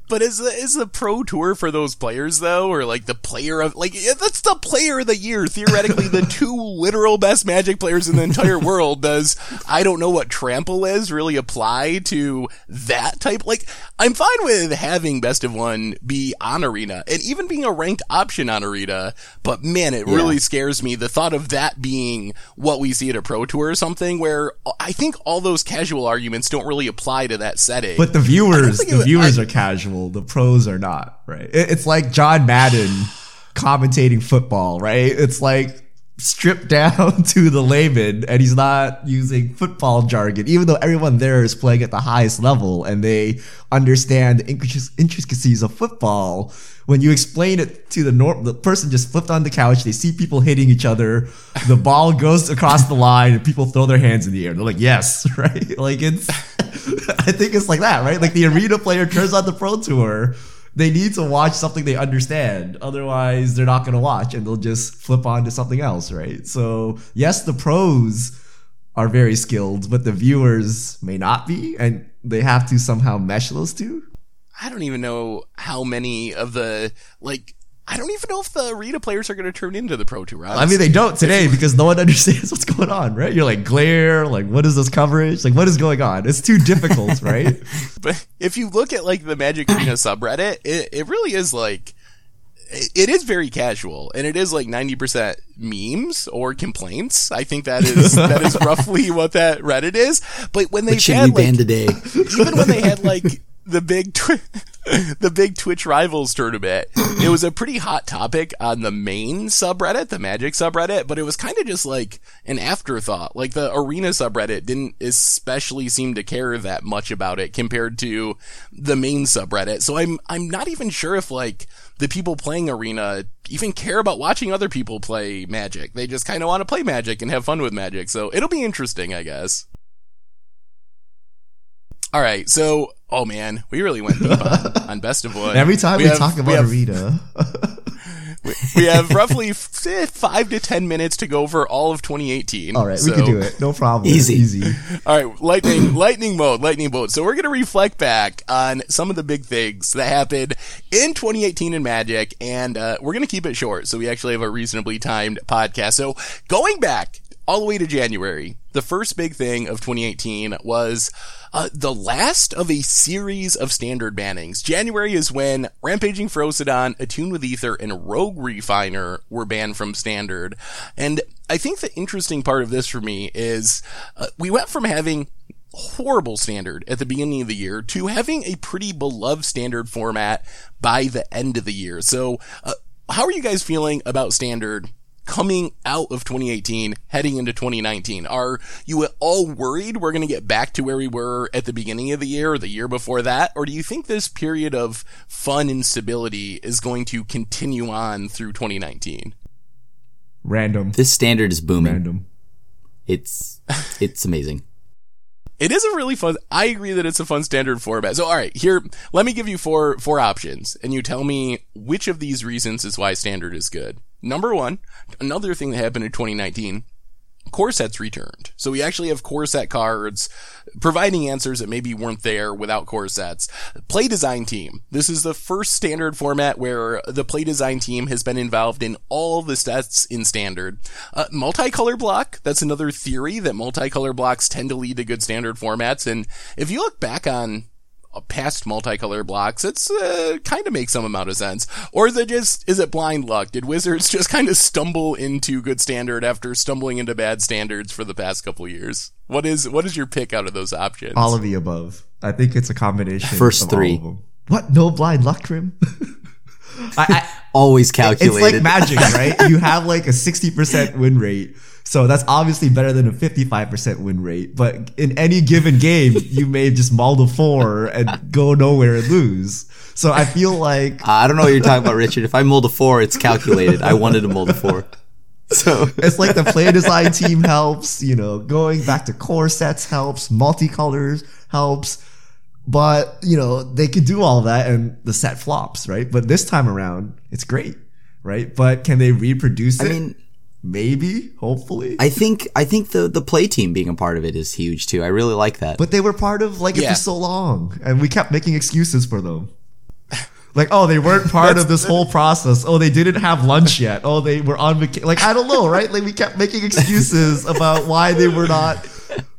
But is the is the pro tour for those players though, or like the player of like that's the player of the year theoretically the two (laughs) literal best Magic players in the entire world? Does I don't know what trample is really apply to that type? Like I'm fine with having best of one be on arena and even being a ranked option on arena, but man, it really scares me the thought of that being what we see at a pro tour or something where I think all those casual arguments don't really apply to that setting. But the viewers, the viewers I- are casual. The pros are not, right? It's like John Madden commentating football, right? It's like stripped (laughs) down (laughs) to the layman and he's not using football jargon, even though everyone there is playing at the highest level and they understand the intricacies of football. When you explain it to the norm, the person just flipped on the couch. They see people hitting each other. The ball goes across the line and people throw their hands in the air. They're like, yes, (laughs) right? Like it's, I think it's like that, right? Like the arena player turns on the pro tour. They need to watch something they understand. Otherwise, they're not going to watch and they'll just flip on to something else, right? So, yes, the pros are very skilled, but the viewers may not be. And they have to somehow mesh those two. I don't even know how many of the like I don't even know if the arena players are going to turn into the Pro Tour. I mean, they don't today because no one (laughs) understands what's going on, right? You're like glare, like what is this coverage? Like what is going on? It's too difficult, (laughs) right? but if you look at like the Magic Arena (clears throat) subreddit, it, it really is like it is very casual and it is like 90% memes or complaints. I think that is, that is (laughs) roughly what that Reddit is. But when they had like, today? even when they had like the big, twi- (laughs) the big Twitch rivals tournament, it was a pretty hot topic on the main subreddit, the Magic subreddit, but it was kind of just like an afterthought. Like the arena subreddit didn't especially seem to care that much about it compared to the main subreddit. So I'm, I'm not even sure if like, the people playing Arena even care about watching other people play Magic. They just kind of want to play Magic and have fun with Magic. So it'll be interesting, I guess. All right, so oh man, we really went deep on, (laughs) on best of one. Every time we, have- talk about (laughs) we have, Arena, we have roughly f- five to ten minutes to go over all of 2018. all right, we can do it. No problem. Easy. easy. All right, lightning, lightning mode, lightning mode. So we're gonna reflect back on some of the big things that happened in 2018 in Magic, and uh, we're gonna keep it short, so we actually have a reasonably timed podcast. So going back all the way to January, the first big thing of 2018 was uh, the last of a series of standard bannings. January is when Rampaging Ferocidon, Attune with Ether, and Rogue Refiner were banned from standard. And I think the interesting part of this for me is uh, we went from having horrible standard at the beginning of the year to having a pretty beloved standard format by the end of the year. So, uh, how are you guys feeling about standard coming out of 2018, heading into 2019? Are you at all worried we're going to get back to where we were at the beginning of the year or the year before that? Or do you think this period of fun and stability is going to continue on through 2019? Random. This standard is booming. Random. It's (laughs) it's amazing. It is a really fun. I agree that it's a fun standard format. So, all right, here, let me give you four four options, and you tell me which of these reasons is why standard is good. Number one, another thing that happened in 2019. Core sets returned. So we actually have core set cards providing answers that maybe weren't there without core sets. Play design team. This is the first standard format where the play design team has been involved in all the sets in standard. Uh, multicolor block. That's another theory that multicolor blocks tend to lead to good standard formats. And if you look back on past multicolor blocks, it's uh, kind of makes some amount of sense. Or is it just is it blind luck? Did Wizards (laughs) just kind of stumble into good standard after stumbling into bad standards for the past couple years? What is what is your pick out of those options? All of the above. I think it's a combination. First of all three. of them. What? No blind luck trim? (laughs) I, I, Always calculate. it's like magic, (laughs) right? You have like a 60% win rate. So that's obviously better than a 55% win rate. But in any given game, you may just mull to four and go nowhere and lose. So I feel like I don't know what you're talking about, Richard. If I mull to four, it's calculated. I wanted to mull to four. So it's like the play design team helps, you know, going back to core sets helps, multicolors helps. But, you know, they could do all that and the set flops, right? But this time around, it's great, right? But can they reproduce I it? mean, Maybe, hopefully. I think I think the the play team being a part of it is huge too. I really like that. but they were part of like it Yeah. for so long and we kept making excuses for them. Like, oh, they weren't part of this whole process. Oh, they didn't have lunch yet. Oh, they were on vacation. Like, I don't know, right? Like, we kept making excuses about why they were not,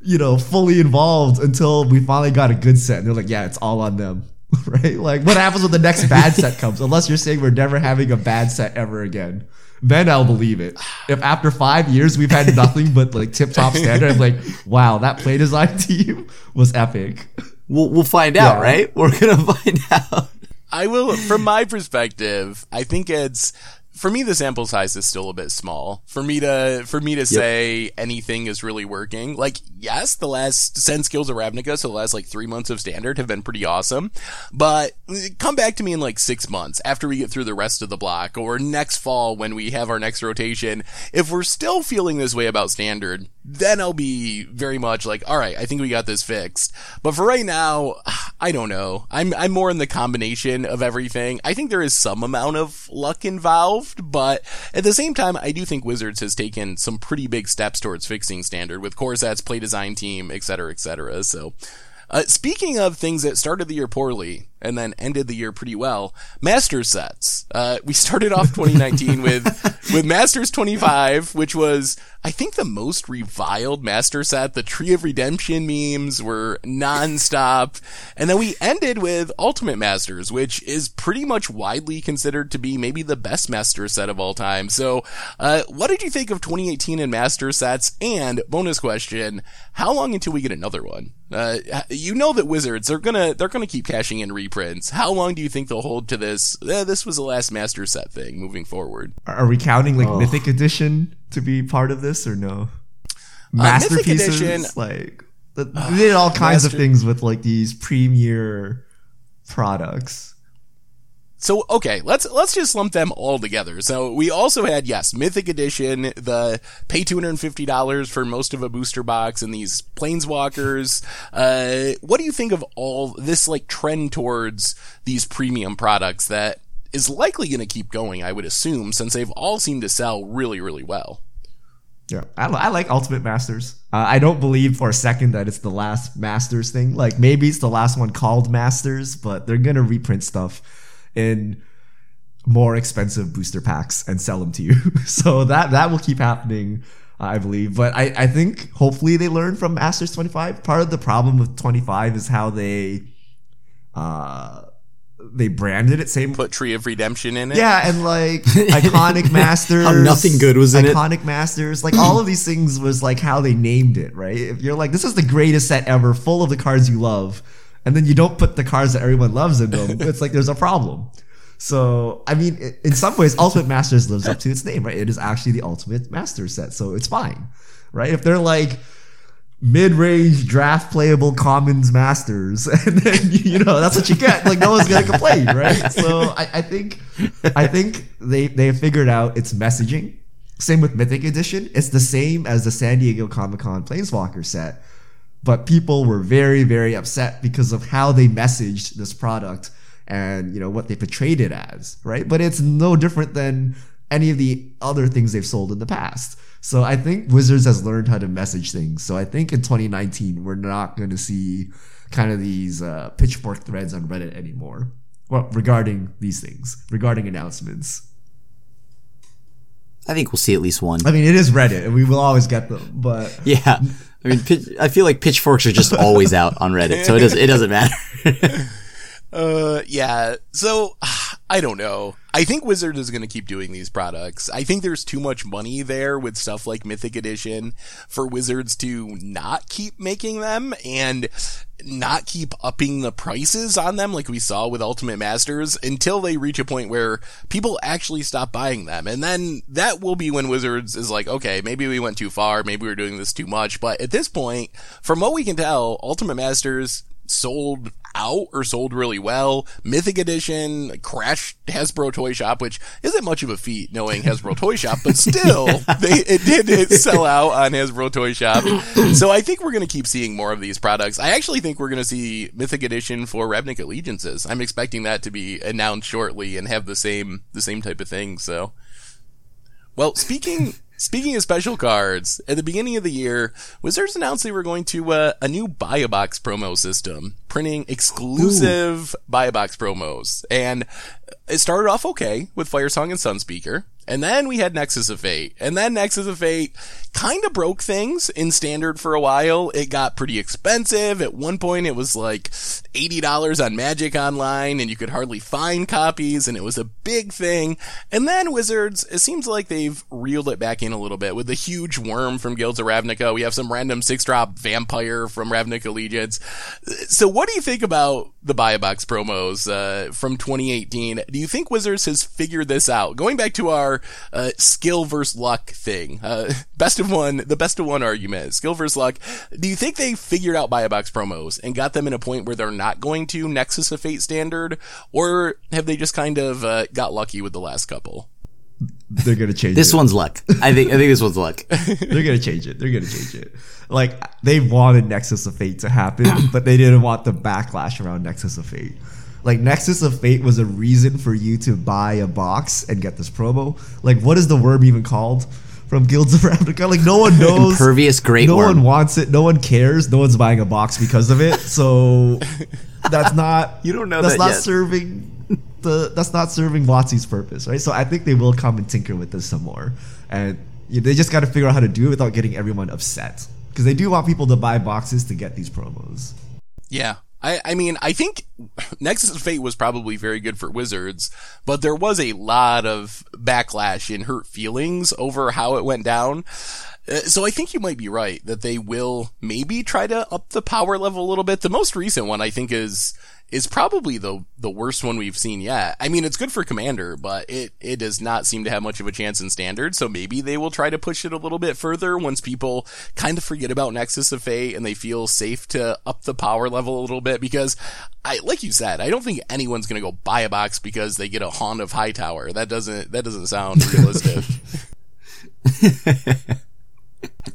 you know, fully involved until we finally got a good set. And they're like, yeah, it's all on them, (laughs) right? Like, what happens when the next bad set comes? Unless you're saying we're never having a bad set ever again. Then I'll believe it. If after five years we've had nothing but like tip top (laughs) standard, I'm like, wow, that play design (laughs) team was epic. we'll we'll find out, Yeah. right? We're gonna (laughs) find out. I will, from my perspective, I think it's, for me, the sample size is still a bit small. For me to, for me to say anything is really working. Like, yes, the last, since Guilds of Ravnica, so the last like three months of standard have been pretty awesome. But come back to me in like six months after we get through the rest of the block or next fall when we have our next rotation. If we're still feeling this way about standard, then I'll be very much like, all right, I think we got this fixed. But for right now, (sighs) I don't know. I'm I'm more in the combination of everything. I think there is some amount of luck involved, but at the same time, I do think Wizards has taken some pretty big steps towards fixing standard with core sets, play design team, et cetera, et cetera. So Uh, speaking of things that started the year poorly and then ended the year pretty well, Master sets. Uh, we started off 2019 with (laughs) with Masters 25, which was I think the most reviled Master set. The Tree of Redemption memes were nonstop, and then we ended with Ultimate Masters, which is pretty much widely considered to be maybe the best Master set of all time. So, uh, what did you think of 2018 in Master sets? And bonus question: How long until we get another one? Uh, you know that Wizards are gonna they're gonna keep cashing in reprints. How long do you think they'll hold to this? Eh, this was the last Master Set thing. Moving forward, Are we counting like Mythic Edition to be part of this or no? Masterpieces, Edition- like they did all kinds of things with like these premier products. So okay, let's let's just lump them all together. So we also had yes, Mythic Edition, the pay two hundred and fifty dollars for most of a booster box, and these Planeswalkers. Uh, what do you think of all this like trend towards these premium products that is likely going to keep going? I would assume since they've all seemed to sell really really well. Yeah, I, I like Ultimate Masters. Uh, I don't believe for a second that it's the last Masters thing. Like maybe it's the last one called Masters, but they're gonna reprint stuff in more expensive booster packs and sell them to you. (laughs) so that that will keep happening, I believe. But I I think hopefully they learn from Masters 25. Part of the problem with 25 is how they uh they branded it same Put Tree of Redemption in it. yeah, and like (laughs) iconic masters. How nothing good was in it. Iconic masters, like all of these things was like how they named it, right? If you're like, this is the greatest set ever, full of the cards you love, and then you don't put the cards that everyone loves in them, it's like there's a problem. So, I mean, in some ways, Ultimate Masters lives up to its name, right? It is actually the Ultimate Master set, so it's fine, right? If they're like mid-range draft playable commons masters (laughs) and then you know that's what you get like no one's gonna complain right so I, I think i think they they figured out its messaging same with mythic edition it's the same as the san diego comic-con planeswalker set but people were very very upset because of how they messaged this product and you know what they portrayed it as right? But it's no different than any of the other things they've sold in the past. So i think wizards has learned how to message things. So i think in 2019 we're not going to see kind of these uh, pitchfork threads on reddit anymore. Well regarding these things regarding announcements. I think we'll see at least one. i mean it is reddit and we will always get them but (laughs) Yeah. I mean, pitch, I feel like pitchforks are just always out on Reddit, so it does it doesn't matter. (laughs) Uh, yeah. So I don't know. I think Wizard is going to keep doing these products. I think there's too much money there with stuff like Mythic Edition for Wizards to not keep making them and not keep upping the prices on them like we saw with Ultimate Masters until they reach a point where people actually stop buying them. And then that will be when Wizards is like, okay, maybe we went too far. Maybe we're doing this too much. But at this point, from what we can tell, Ultimate Masters sold out or sold really well. Mythic Edition crashed Hasbro Toy Shop, which isn't much of a feat knowing Hasbro Toy Shop, but (laughs) still, they it did it sell out on Hasbro Toy Shop. So I think we're going to keep seeing more of these products. I actually think we're going to see Mythic Edition for Ravnica Allegiances. I'm expecting that to be announced shortly and have the same the same type of thing. So. Well, speaking speaking of special cards, at the beginning of the year, Wizards announced they were going to uh, a new buy a box promo system, printing exclusive buy a box promos, and it started off okay with Firesong and Sunspeaker. And then we had Nexus of Fate. And then Nexus of Fate kind of broke things in standard for a while. It got pretty expensive. At one point, it was like $80 on Magic Online, and you could hardly find copies, and it was a big thing. And then Wizards, it seems like they've reeled it back in a little bit with the huge worm from Guilds of Ravnica. We have some random six drop vampire from Ravnica Allegiances. So, what do you think about the buy a box promos uh, from 2018? Do you think Wizards has figured this out? Going back to our uh, skill versus luck thing, uh, (laughs) best of one, the best of one argument, skill versus luck. Do you think they figured out buy a box promos and got them in a point where they're not going to Nexus of Fate standard, or have they just kind of uh, got lucky with the last couple? they're gonna change This it. one's luck. I think I think this one's luck. (laughs) They're gonna change it. They're gonna change it. Like they wanted Nexus of Fate to happen, but they didn't want the backlash around Nexus of Fate. Like Nexus of Fate was a reason for you to buy a box and get this promo. Like what is the worm even called? from Guilds of (laughs) Ravnica. Like no one knows. Impervious Great no Worm. one wants it. No one cares. No one's buying a box because of it. So (laughs) that's not. You don't know That's that not yet. serving the. That's not serving WotC's purpose, right? So I think they will come and tinker with this some more, and you they just got to figure out how to do it without getting everyone upset because they do want people to buy boxes to get these promos. Yeah. I, I mean, I think (laughs) Nexus of Fate was probably very good for Wizards, but there was a lot of backlash and hurt feelings over how it went down. Uh, So I think you might be right that they will maybe try to up the power level a little bit. The most recent one I think is is probably the the worst one we've seen yet. I mean, it's good for Commander, but it it does not seem to have much of a chance in Standard. So maybe they will try to push it a little bit further once people kind of forget about Nexus of Fate and they feel safe to up the power level a little bit. Because I, like you said, I don't think anyone's gonna go buy a box because they get a Haunt of Hightower. That doesn't that doesn't sound realistic. (laughs)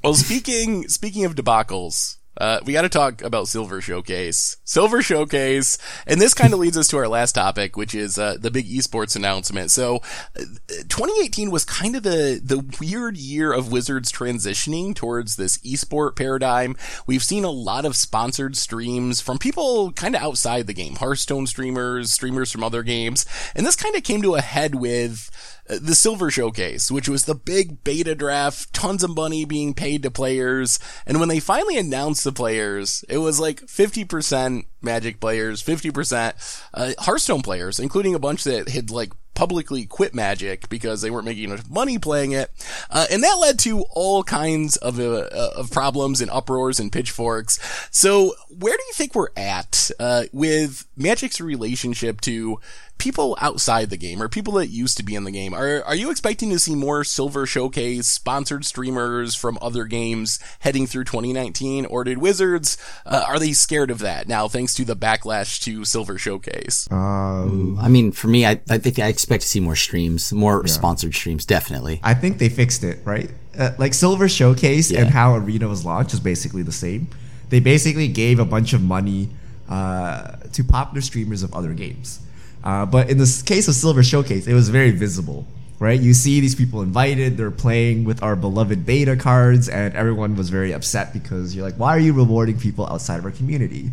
Well, speaking speaking of debacles, uh, we got to talk about Silver Showcase. Silver Showcase, and this kind of leads us to our last topic, which is uh, the big esports announcement. So, uh, 2018 was kind of the the weird year of Wizards transitioning towards this esport paradigm. We've seen a lot of sponsored streams from people kind of outside the game, Hearthstone streamers, streamers from other games, and this kind of came to a head with the Silver Showcase, which was the big beta draft, tons of money being paid to players. And when they finally announced the players, it was like 50% Magic players, 50% uh, Hearthstone players, including a bunch that had like publicly quit Magic because they weren't making enough money playing it. Uh, and that led to all kinds of, uh, of problems and uproars and pitchforks. So where do you think we're at, uh, with Magic's relationship to people outside the game or people that used to be in the game? Are, are you expecting to see more Silver Showcase sponsored streamers from other games heading through 2019? Or did Wizards, uh, are they scared of that now thanks to the backlash to Silver Showcase? Um, I mean, for me, I, I think I expect to see more streams, more sponsored streams, definitely. I think they fixed it, right? Uh, like Silver Showcase Yeah. and how Arena was launched is basically the same. They basically gave a bunch of money uh, to popular streamers of other games. Uh, but in the case of Silver Showcase, it was very visible, right? You see these people invited, they're playing with our beloved beta cards, and everyone was very upset because you're like, why are you rewarding people outside of our community?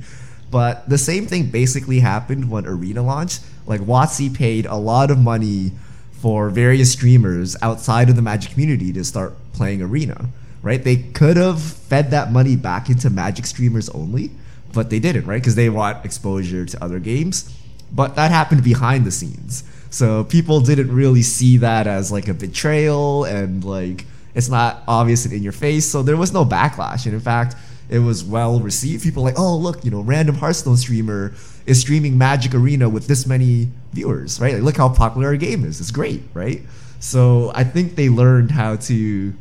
But the same thing basically happened when Arena launched. Like WotC paid a lot of money for various streamers outside of the Magic community to start playing Arena, right? They could have fed that money back into Magic streamers only, but they didn't, right? Because they want exposure to other games. But that happened behind the scenes. So people didn't really see that as like a betrayal and like it's not obvious and in your face. So there was no backlash. And in fact, it was well received. People like, oh look, you know, random Hearthstone streamer is streaming Magic Arena with this many viewers, right? Like, look how popular our game is. It's great, right? So I think they learned how to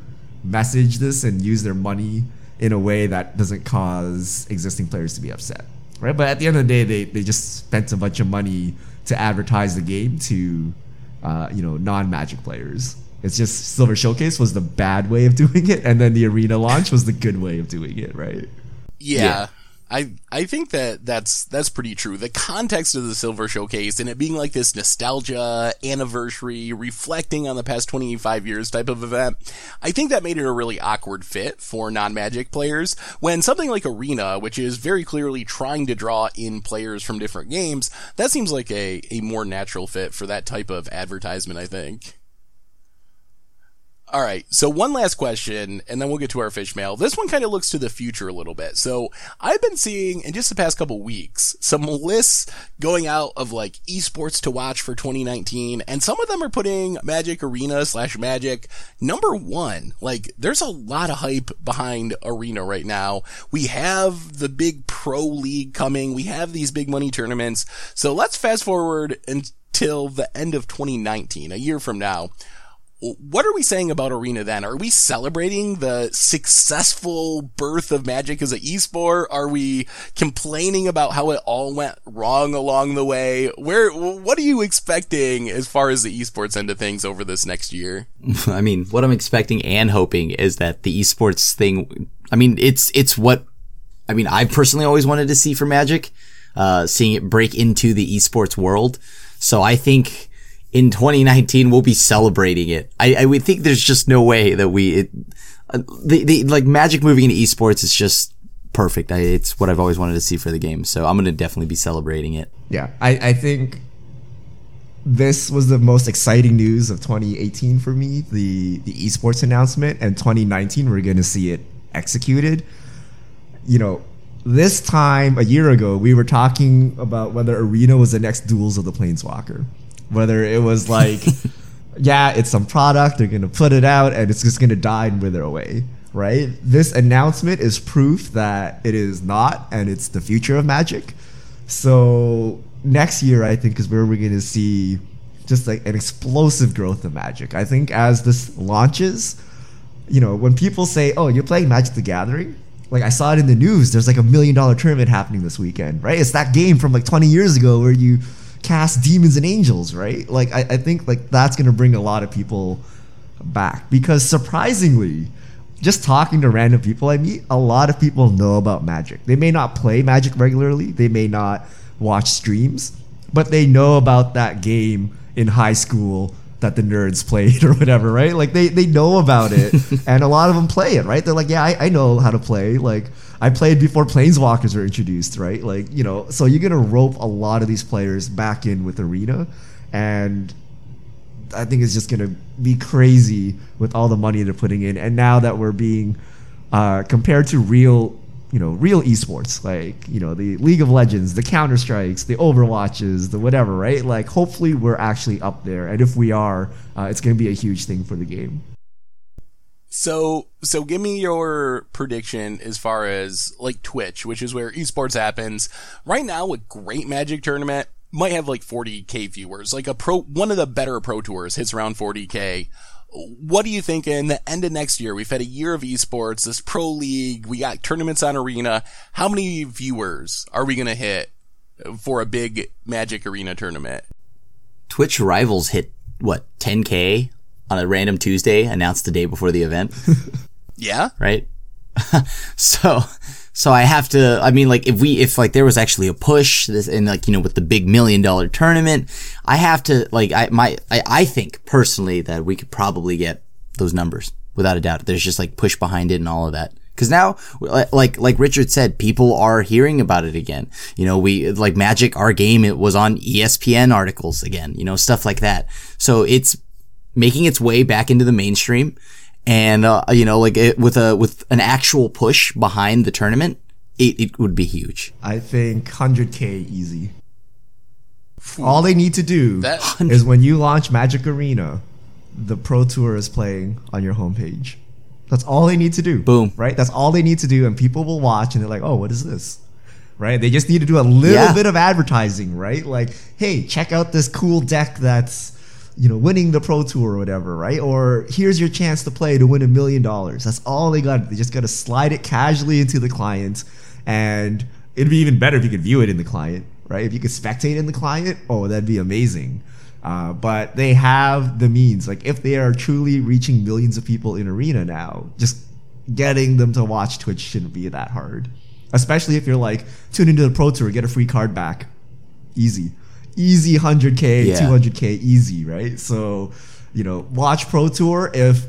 message this and use their money in a way that doesn't cause existing players to be upset, right? But at the end of the day, they, they just spent a bunch of money to advertise the game to, uh, you know, non-Magic players. It's just Silver Showcase was the bad way of (laughs) doing it, and then the Arena launch was the good way of doing it, right? Yeah. Yeah. I I think that that's that's pretty true. The context of the Silver Showcase and it being like this nostalgia anniversary, reflecting on the past 25 years type of event, I think that made it a really awkward fit for non-Magic players. When something like Arena, which is very clearly trying to draw in players from different games, that seems like a a more natural fit for that type of advertisement. I think. All right. So one last question, and then we'll get to our fish mail. This one kind of looks to the future a little bit. So I've been seeing in just the past couple weeks some lists going out of like esports to watch for 2019, and some of them are putting Magic Arena slash Magic number one. Like there's a lot of hype behind Arena right now. We have the big pro league coming. We have these big money tournaments. So let's fast forward until the end of 2019, a year from now what are we saying about Arena then? Are we celebrating the successful birth of Magic as an esport? Are we complaining about how it all went wrong along the way? Where, what are you expecting as far as the esports end of things over this next year? (laughs) I mean, what I'm expecting and hoping is that the esports thing. I mean, it's it's what I mean. I personally always wanted to see for Magic, uh, seeing it break into the esports world. So I think in 2019 we'll be celebrating it. I, I would think there's just no way that we, it, uh, the, the, like Magic moving into esports is just perfect. I, it's what I've always wanted to see for the game. So I'm to definitely be celebrating it. Yeah, I, I think this was the most exciting news of 2018 for me. The the esports announcement, and 2019 we're to see it executed. You know, this time a year ago we were talking about whether Arena was the next Duels of the Planeswalker, whether it was like, (laughs) yeah, it's some product they're going to put it out and it's just going to die and wither away. Right. This announcement is proof that it is not, and it's the future of Magic. So next year, I think, is where we're going to see just like an explosive growth of Magic. I think as this launches, you know, when people say, "Oh, you're playing Magic: The Gathering," like I saw it in the news. There's like a million dollar tournament happening this weekend, right? It's that game from like 20 years ago where you cast demons and angels, right? Like I, I think like that's to bring a lot of people back because surprisingly just talking to random people I meet, a lot of people know about Magic. They may not play Magic regularly, they may not watch streams, but they know about that game in high school that the nerds played (laughs) or whatever, right? Like they, they know about it (laughs) and a lot of them play it, right? They're like, yeah, I, I know how to play. Like I played before Planeswalkers were introduced, right? Like, you know, so you're going to rope a lot of these players back in with Arena and I think it's just going to be crazy with all the money they're putting in. And now that we're being uh, compared to real, you know, real esports, like you know, the League of Legends, the Counter Strikes, the Overwatches, the whatever, right? Like, hopefully, we're actually up there. And if we are, uh, it's going to be a huge thing for the game. So, so give me your prediction as far as like Twitch, which is where esports happens. Right now, a great Magic tournament might have like 40k viewers. Like a pro, one of the better pro tours hits around 40k. What do you think in the end of next year? We've had a year of esports, this pro league, we got tournaments on arena. How many viewers are we going to hit for a big magic arena tournament? Twitch rivals hit what 10k on a random Tuesday announced the day before the event. (laughs) yeah. Right. (laughs) so so I have to, I mean, like, if we, if like there was actually a push this and like, you know, with the big million dollar tournament, I have to, like, I, my, I, I think personally that we could probably get those numbers without a doubt. There's just like push behind it and all of that. Cause now, like, like Richard said, people are hearing about it again. You know, we, like Magic, our game, it was on ESPN articles again, you know, stuff like that. So it's making its way back into the mainstream and uh, you know, like it, with a with an actual push behind the tournament, it, it would be huge. I think 100k easy. All they need to do That- is when you launch Magic Arena, the Pro Tour is playing on your homepage. That's all they need to do. Boom. Right? That's all they need to do, and people will watch and they're like, oh, what is this? Right? They just need to do a little Yeah. bit of advertising, right? Like, hey, check out this cool deck that's you know, winning the pro tour or whatever, right? Or here's your chance to play to win a million dollars. That's all they got. They just got to slide it casually into the client, and it'd be even better if you could view it in the client, right? If you could spectate in the client, oh, that'd be amazing. Uh, but they have the means. Like if they are truly reaching millions of people in arena now, just getting them to watch Twitch shouldn't be that hard. Especially if you're like tune into the pro tour, get a free card back, easy easy 100k Yeah. 200k easy right? So you know watch pro tour. If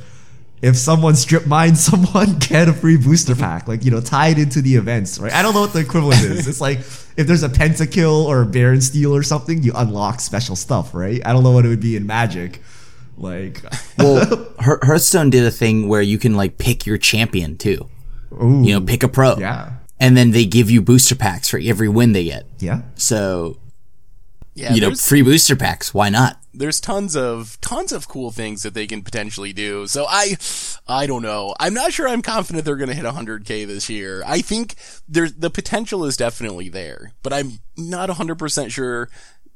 if someone strip mines (laughs) someone get a free booster pack like you know tie it into the events right? I don't know what the equivalent is. It's like if there's a pentakill or a baron steal or something you unlock special stuff right? I don't know what it would be in magic. Like (laughs) Well, Hearthstone did a thing where you can like pick your champion too. ooh, You know, pick a pro. yeah. And then they give you booster packs for every win they get. yeah. So, Yeah. you know, free booster packs. Why not? there's tons of tons of cool things that they can potentially do. So I I don't know. I'm not sure I'm confident they're going to hit 100k this year. I think there's the potential is definitely there, but I'm not 100% sure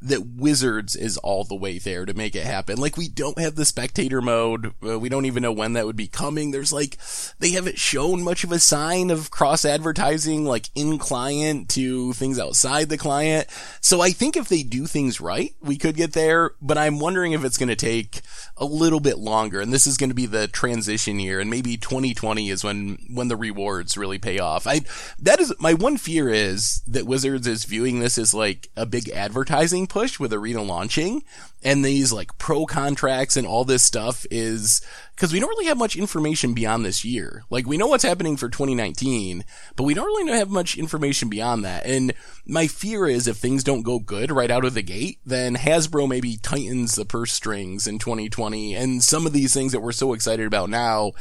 that Wizards is all the way there to make it happen. Like we don't have the spectator mode. Uh, we don't even know when that would be coming. There's like they haven't shown much of a sign of cross advertising like in client to things outside the client. So I think if they do things right, we could get there, but I'm wondering if it's going to take a little bit longer and this is going to be the transition year and maybe 2020 is when when the rewards really pay off. I that is my one fear is that Wizards is viewing this as like a big advertising push with Arena launching and these like pro contracts and all this stuff is because we don't really have much information beyond this year. Like we know what's happening for 2019, but we don't really have much information beyond that. And my fear is if things don't go good right out of the gate, then Hasbro maybe tightens the purse strings in 2020 and some of these things that we're so excited about now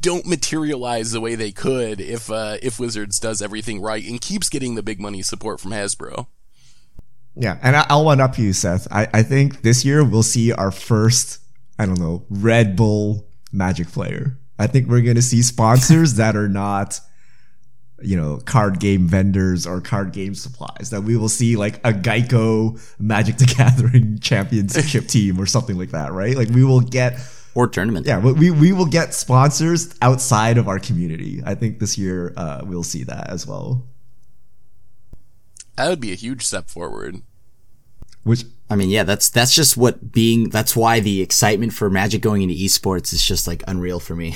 don't materialize the way they could if uh, if Wizards does everything right and keeps getting the big money support from Hasbro. Yeah, and I- I'll one up you, Seth. I, I think this year we'll see our first, I don't know, Red Bull Magic player. I think we're gonna see sponsors that are not, you know, card game vendors or card game supplies. That we will see like a Geico Magic the Gathering (laughs) championship (laughs) team or something like that, right? Like we will get or tournament. yeah, we, we will get sponsors outside of our community. I think this year uh, we'll see that as well. That would be a huge step forward. Which I mean, yeah, that's that's just what being. That's why the excitement for Magic going into esports is just like unreal for me.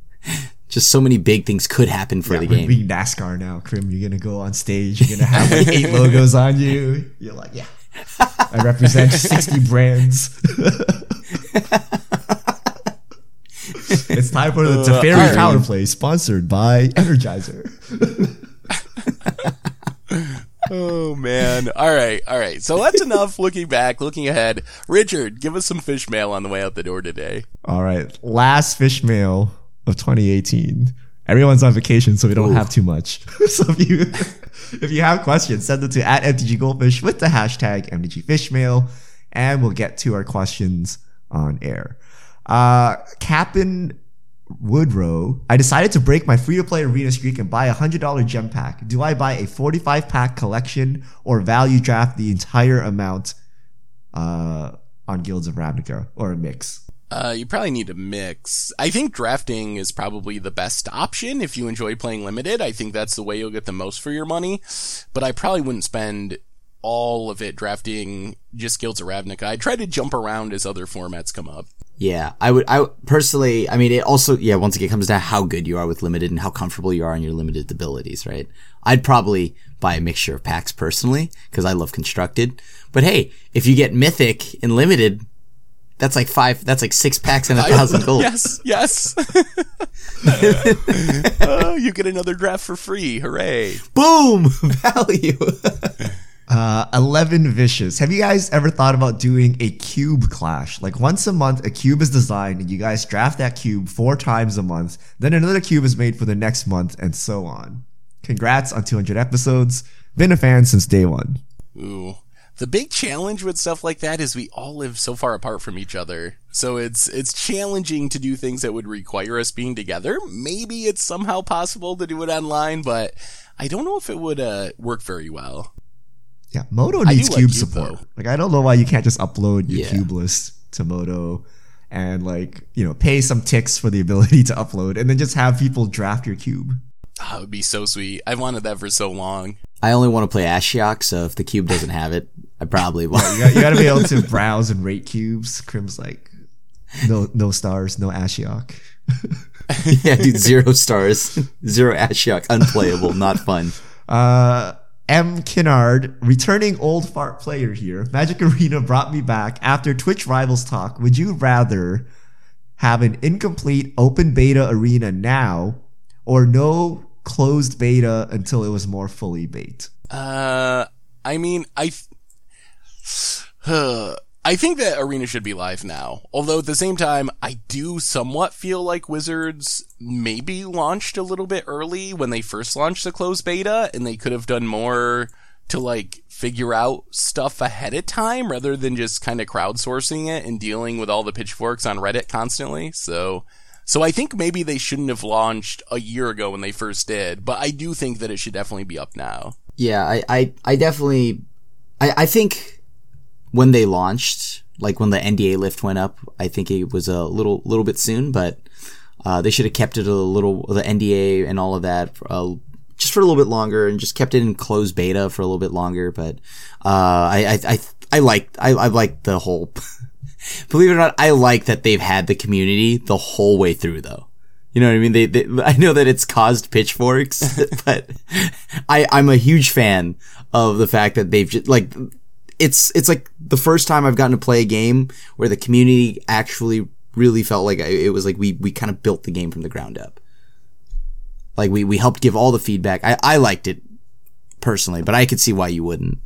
(laughs) just so many big things could happen for yeah, the we're game. being NASCAR now, Krim. You're gonna go on stage. You're gonna have like eight logos on you. You're like, yeah, (laughs) I represent sixty brands. (laughs) it's time for the uh, Teferi alright. Power Play, sponsored by Energizer. Oh man. All right. All right. So that's enough looking back, looking ahead. Richard, give us some fish mail on the way out the door today. All right, last fish mail of 2018. Everyone's on vacation, so we don't have too much. (laughs) so if you (laughs) if you have questions, send them to at MTG Goldfish with the hashtag MTG Fishmail, and we'll get to our questions on air. Uh, Captain Woodrow, I decided to break my free to play arena streak and buy a hundred dollar gem pack. Do I buy a 45 pack collection or value draft the entire amount uh, on Guilds of Ravnica or a mix? Uh, you probably need a mix. I think drafting is probably the best option if you enjoy playing limited. I think that's the way you'll get the most for your money. But I probably wouldn't spend all of it drafting just Guilds of Ravnica. I try to jump around as other formats come up. Yeah, I would. I personally, I mean, it also, yeah, once again, it comes down to how good you are with limited and how comfortable you are on your limited abilities, right? I'd probably buy a mixture of packs personally because I love constructed. But hey, if you get mythic and limited, that's like five. That's like six packs and a (laughs) thousand gold. yes, yes. (laughs) oh, you get another draft for free. Hooray. Boom, (laughs) value. Uh, 11 Vicious. Have you guys ever thought about doing a cube clash? Like once a month, a cube is designed and you guys draft that cube four times a month. Then another cube is made for the next month and so on. Congrats on 200 episodes. Been a fan since day one. Ooh. The big challenge with stuff like that is we all live so far apart from each other. So it's it's challenging to do things that would require us being together. Maybe it's somehow possible to do it online, but I don't know if it would uh, work very well. Yeah, MODO I needs do like cube Cube, support. though. Like I don't know why you can't just upload your Yeah. cube list to MODO and like, you know, pay some ticks for the (laughs) ability to upload and then just have people draft your cube. Oh, it would be so sweet. I've wanted that for so long. I only want to play Ashiok, so if the cube doesn't have it, I probably won't. You got, you got to be able to (laughs) browse and rate cubes. Krim's like, no, no stars, no Ashiok. (laughs) yeah, dude, zero stars, zero Ashiok, unplayable, not fun. Uh, M. Kinnard, returning old fart player here. Magic Arena brought me back after Twitch Rivals talk. Would you rather have an incomplete open beta arena now or no closed beta until it was more fully baked? Uh, I mean, I, (sighs) th- I think that Arena should be live now. Although at the same time, I do somewhat feel like Wizards maybe launched a little bit early when they first launched the closed beta, and they could have done more to like figure out stuff ahead of time rather than just kind of crowdsourcing it and dealing with all the pitchforks on Reddit constantly. So, so I think maybe they shouldn't have launched a year ago when they first did, but I do think that it should definitely be up now. Yeah, I, I, I definitely, I, I think when they launched, like when the NDA lift went up, I think it was a little, little bit soon, but, uh, they should have kept it a little, the NDA and all of that, uh, just for a little bit longer and just kept it in closed beta for a little bit longer. But, uh, I, I, I, I like, I, I like the whole, (laughs) believe it or not, I like that they've had the community the whole way through though. You know what I mean? They, they I know that it's caused pitchforks, (laughs) but I, I'm a huge fan of the fact that they've just, like, it's it's like the first time I've gotten to play a game where the community actually really felt like it was like we we kind of built the game from the ground up. Like we we helped give all the feedback. I I liked it personally, but I could see why you wouldn't.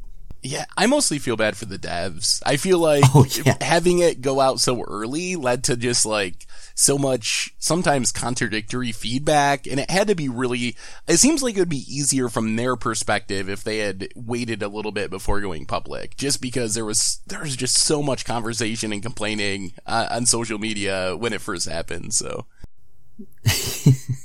Yeah, I mostly feel bad for the devs. I feel like Oh, yeah. having it go out so early led to just like so much sometimes contradictory feedback and it had to be really it seems like it would be easier from their perspective if they had waited a little bit before going public just because there was there was just so much conversation and complaining uh, on social media when it first happened so (laughs)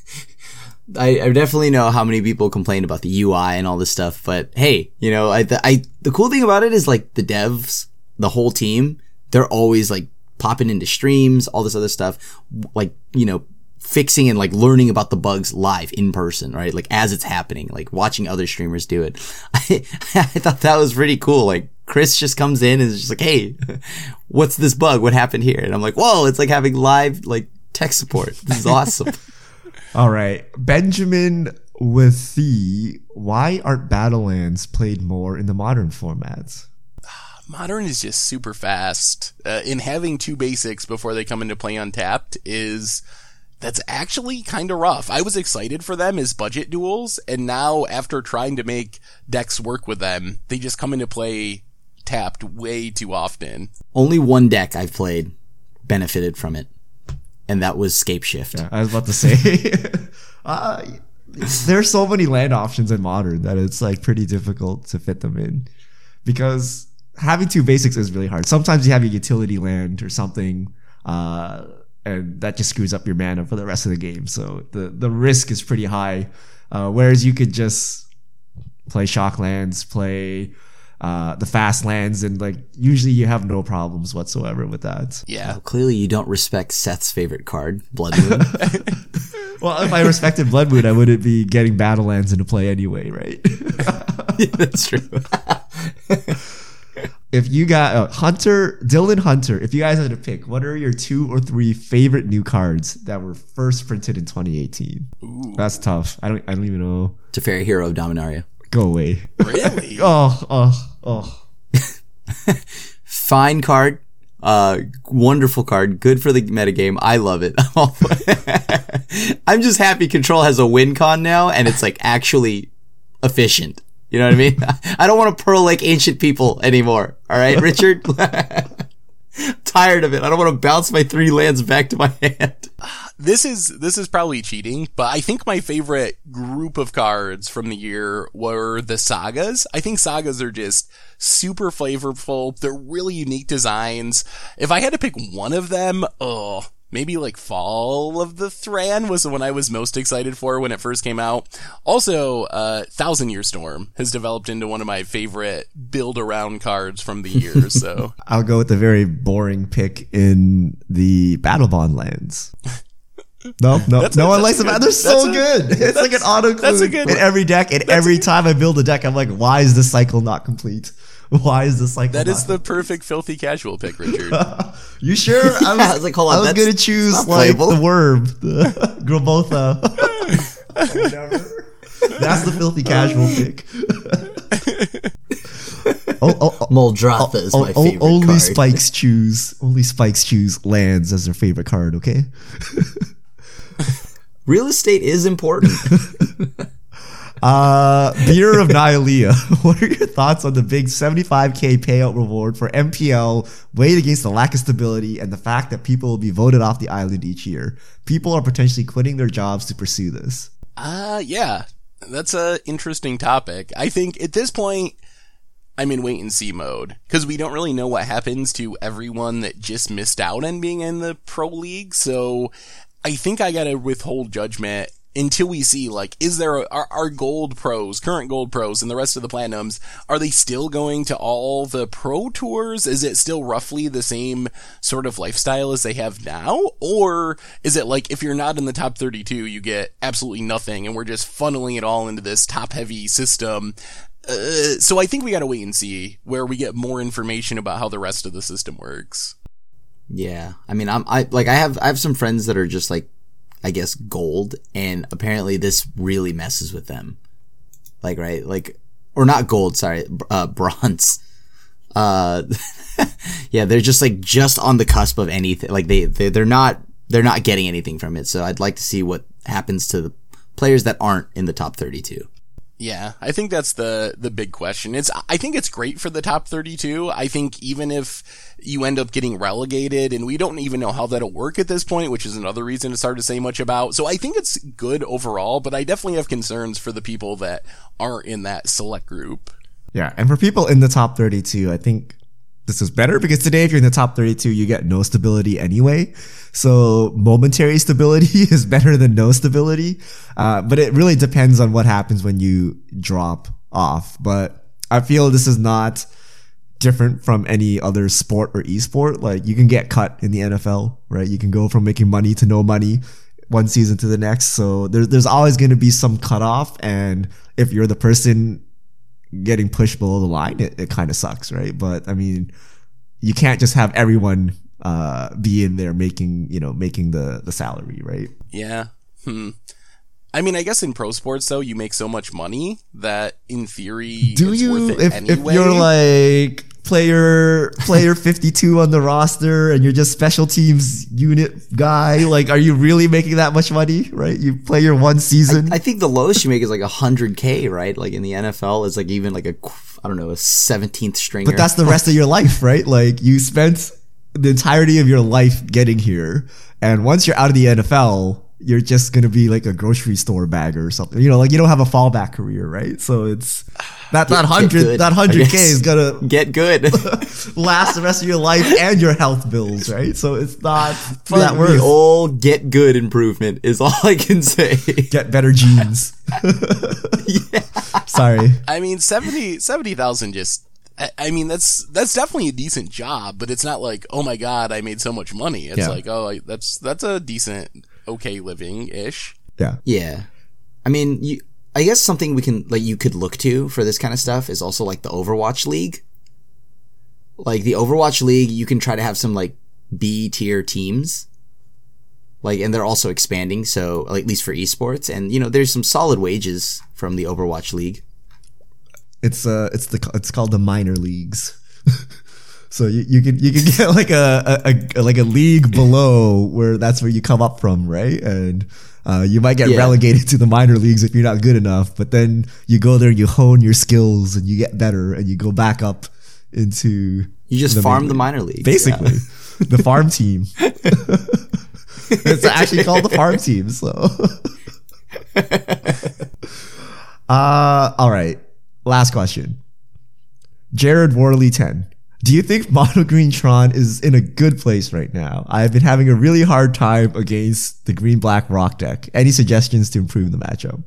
I, I definitely know how many people complain about the UI and all this stuff, but hey, you know, I, the, I, the cool thing about it is like the devs, the whole team, they're always like popping into streams, all this other stuff, like, you know, fixing and like learning about the bugs live in person, right? Like as it's happening, like watching other streamers do it. (laughs) I, I thought that was pretty cool. Like Chris just comes in and is just like, Hey, (laughs) what's this bug? What happened here? And I'm like, whoa, it's like having live, like tech support. This is awesome. (laughs) All right, Benjamin with the why aren't Battlelands played more in the modern formats? modern is just super fast uh, in having two basics before they come into play untapped is that's actually kind of rough. I was excited for them as budget duels, and now after trying to make decks work with them, they just come into play tapped way too often. Only one deck I've played benefited from it, and that was Scape Shift. I was about to say, (laughs) uh, there's so many land options in modern that it's like pretty difficult to fit them in because having two basics is really hard. Sometimes you have a utility land or something, uh, and that just screws up your mana for the rest of the game. So the the risk is pretty high. Uh, whereas you could just play shock lands, play uh, the fast lands, and like usually you have no problems whatsoever with that. Yeah. Well, clearly, you don't respect Seth's favorite card, Blood Moon. (laughs) Well, if I respected Blood Moon, I wouldn't be getting Battlelands into play anyway, right? (laughs) yeah, That's true. if you got uh, Hunter, Dylan Hunter, if you guys had to pick, what are your two or three favorite new cards that were first printed in 2018? That's tough. I don't. I don't even know. Teferi Hero of Dominaria. Go away. Really? (laughs) Oh, oh, oh. (laughs) Fine card. Uh, wonderful card. Good for the metagame. I love it. (laughs) I'm just happy Control has a win con now, and it's like actually efficient. You know what I mean? I don't want to Pearl like ancient people anymore. All right, Richard. Tired of it. I don't want to bounce my three lands back to my hand. This is this is probably cheating, but I think my favorite group of cards from the year were the sagas. I think sagas are just super flavorful. They're really unique designs. If I had to pick one of them, oh, maybe like Fall of the Thran was the one I was most excited for when it first came out. Also, uh, Thousand Year Storm has developed into one of my favorite build around cards from the year. So (laughs) I'll go with the very boring pick in the Battle Bond lands. (laughs) No, no, That's no a- one likes them. good- They're so a- good. (laughs) It's like an auto that's a clue good in every deck, and every time I build a deck, I'm like, why is this cycle not complete? (laughs) Why is this cycle? that not is the perfect filthy casual pick, (laughs) Richard. You sure? I was, I was like, hold on, I was gonna choose like the worm, the Grothama. Whatever. That's the filthy casual pick. oh, oh, oh, Moldratha oh, is oh, my oh, favorite only card. spikes choose. Only spikes choose lands as their favorite card. Okay. Real estate is important. (laughs) Uh, Beer of Nihilea. (laughs) what are your thoughts on the big 75k payout reward for MPL weighed against the lack of stability and the fact that people will be voted off the island each year? People are potentially quitting their jobs to pursue this. Uh, yeah, that's a interesting topic. I think at this point, I'm in wait and see mode because we don't really know what happens to everyone that just missed out on being in the pro league. So I think I gotta withhold judgment until we see like is there a, are, are gold pros current gold pros and the rest of the platinums are they still going to all the pro tours? Is it still roughly the same sort of lifestyle as they have now? Or is it like if you're not in the top 32 you get absolutely nothing and we're just funneling it all into this top heavy system? Uh, so I think we got to wait and see where we get more information about how the rest of the system works. Yeah, I mean, I'm I like I have I have some friends that are just like, I guess gold, and apparently this really messes with them. Like right, like or not gold, sorry, uh, (laughs) bronze. Uh, (laughs) yeah, they're just like just on the cusp of anything. Like they, they they're not they're not getting anything from it. So I'd like to see what happens to the players that aren't in the top 32. Yeah, I think that's the the big question. It's I think it's great for the top 32. I think even if you end up getting relegated and we don't even know how that'll work at this point, which is another reason it's hard to say much about. So I think it's good overall, but I definitely have concerns for the people that aren't in that select group. Yeah, and for people in the top 32, I think this is better because today if you're in the top 32, you get no stability anyway. So momentary (laughs) stability is better than no stability. Uh, but it really depends on what happens when you drop off. But I feel this is not different from any other sport or esport. Like you can get cut in the NFL, right? You can go from making money to no money one season to the next. So there's, there's always going to be some cutoff. And if you're the person getting pushed below the line, it, it kind of sucks, right? But I mean, you can't just have everyone uh, be in there making you know making the the salary, right? Yeah. Hmm. I mean, I guess in pro sports though, you make so much money that in theory, Do it's you worth it if anyway. if you're like player player (laughs) 52 on the roster and you're just special teams unit guy like are you really making that much money right you play your one season I think the lowest you make is like 100k, right? Like in the NFL, it's like even like a I don't know a 17th stringer. but that's the rest of your life right like you spent the entirety of your life getting here and once you're out of the NFL you're just gonna be like a grocery store bagger or something you know like you don't have a fallback career right so it's that that hundred that hundred k is gonna get good. (laughs) last the rest of your life and your health bills, right? So it's not for that the worth. old get good improvement is all I can say. Get better genes. (laughs) (laughs) Sorry. I mean, 70 70,000 just, I, I mean, that's, that's definitely a decent job, but it's not like, oh my god, I made so much money. It's Yeah. like, oh, I, that's, that's a decent, okay living-ish. Yeah. Yeah. I mean, you, I guess something we can, like, you could look to for this kind of stuff is also like the Overwatch League. Like the Overwatch League, you can try to have some like B tier teams. Like, and they're also expanding, so, like, at least for esports. And, you know, there's some solid wages from the Overwatch League. It's uh it's the it's called the minor leagues. (laughs) so you, you can you can (laughs) get like a, a, a like a league below where that's where you come up from, right? And uh, you might get Yeah. relegated to the minor leagues if you're not good enough, but then you go there, you hone your skills, and you get better, and you go back up into You just the farm main the minor leagues. basically (laughs) the farm team. (laughs) it's actually called the farm team. So, uh, all right. Last question. Jared Worley ten. Do you think Mono Green Tron is in a good place right now? I've been having a really hard time against the Green Black Rock deck. Any suggestions to improve the matchup?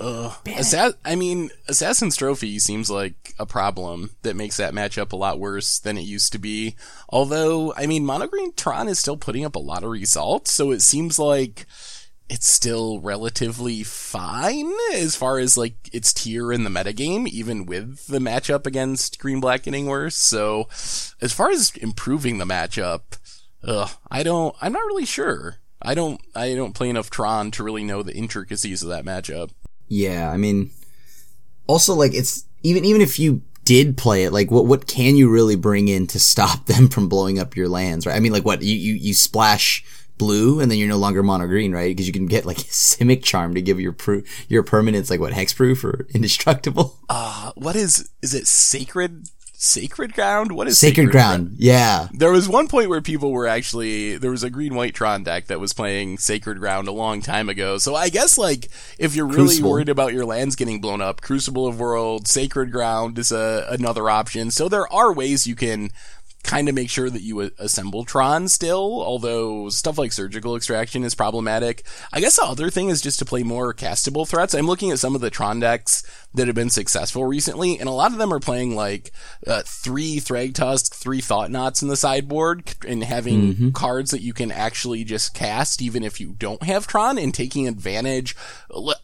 Uh, Assa- I mean, Assassin's Trophy seems like a problem that makes that matchup a lot worse than it used to be. Although, I mean, Monogreen Tron is still putting up a lot of results, so it seems like it's still relatively fine as far as like its tier in the metagame, even with the matchup against Green Black getting worse. So, as far as improving the matchup, ugh, I don't, I'm not really sure. I don't, I don't play enough Tron to really know the intricacies of that matchup. Yeah, I mean, also like it's even even if you did play it, like what what can you really bring in to stop (laughs) them from blowing up your lands, right? I mean, like what you you, you splash blue and then you're no longer mono green, right? Because you can get like (laughs) Simic Charm to give your pro- your permanents like what hexproof or (laughs) indestructible. Uh, what is is it sacred sacred ground? What is Sacred, ground. yeah. There was one point where people were actually there was a green white Tron deck that was playing Sacred Ground a long time ago. So I guess like if you're really Crucible. worried about your lands getting blown up, Crucible of World, Sacred Ground is a another option. So there are ways you can kind of make sure that you assemble Tron still, although stuff like surgical extraction is problematic. I guess the other thing is just to play more castable threats. I'm looking at some of the Tron decks that have been successful recently, and a lot of them are playing like uh, three Thragtusk, three Thought Knots in the sideboard, and having cards that you can actually just cast even if you don't have Tron, and taking advantage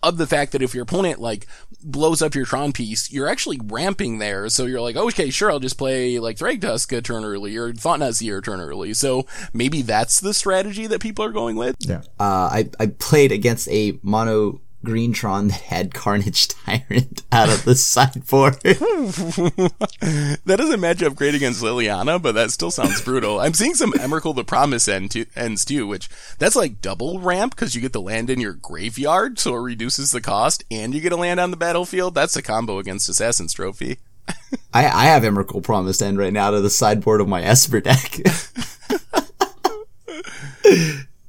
of the fact that if your opponent like blows up your Tron piece, you're actually ramping there. So you're like, okay, sure, I'll just play like Thragtusk a turn early or Thought Knot Seer a turn early. So maybe that's the strategy that people are going with. Yeah. Uh, I I played against a mono green Tron that had Carnage Tyrant. out of the (laughs) sideboard. (laughs) that doesn't match up great against Liliana, but that still sounds brutal. I'm seeing some Emrakul the Promise end to, ends too, which that's like double ramp because you get the land in your graveyard, so it reduces the cost, and you get a land on the battlefield. That's a combo against Assassin's Trophy. I, I have Emrakul Promised End right now to the sideboard of my Esper deck. (laughs)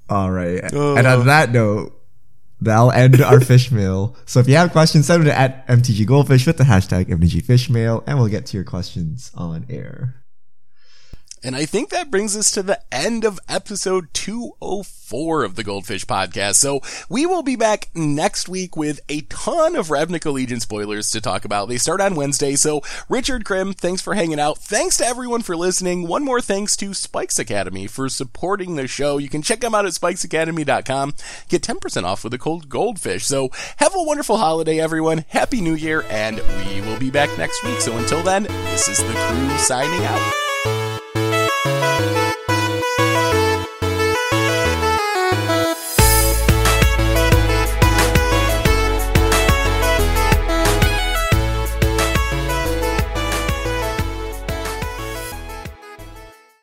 All right. And on uh. that note, that'll end our fish mail. So if you have questions, send them to at MTG Goldfish with the hashtag MTG Fishmail, and we'll get to your questions on air. And I think that brings us to the end of episode 204 of the Goldfish podcast. So we will be back next week with a ton of Ravnica Allegiance spoilers to talk about. They start on Wednesday. So Richard Krim, thanks for hanging out. Thanks to everyone for listening. One more thanks to Spikes Academy for supporting the show. You can check them out at spikesacademy.com. Get 10% off with a cold goldfish. So have a wonderful holiday, everyone. Happy New Year, and we will be back next week. So until then, this is the crew signing out.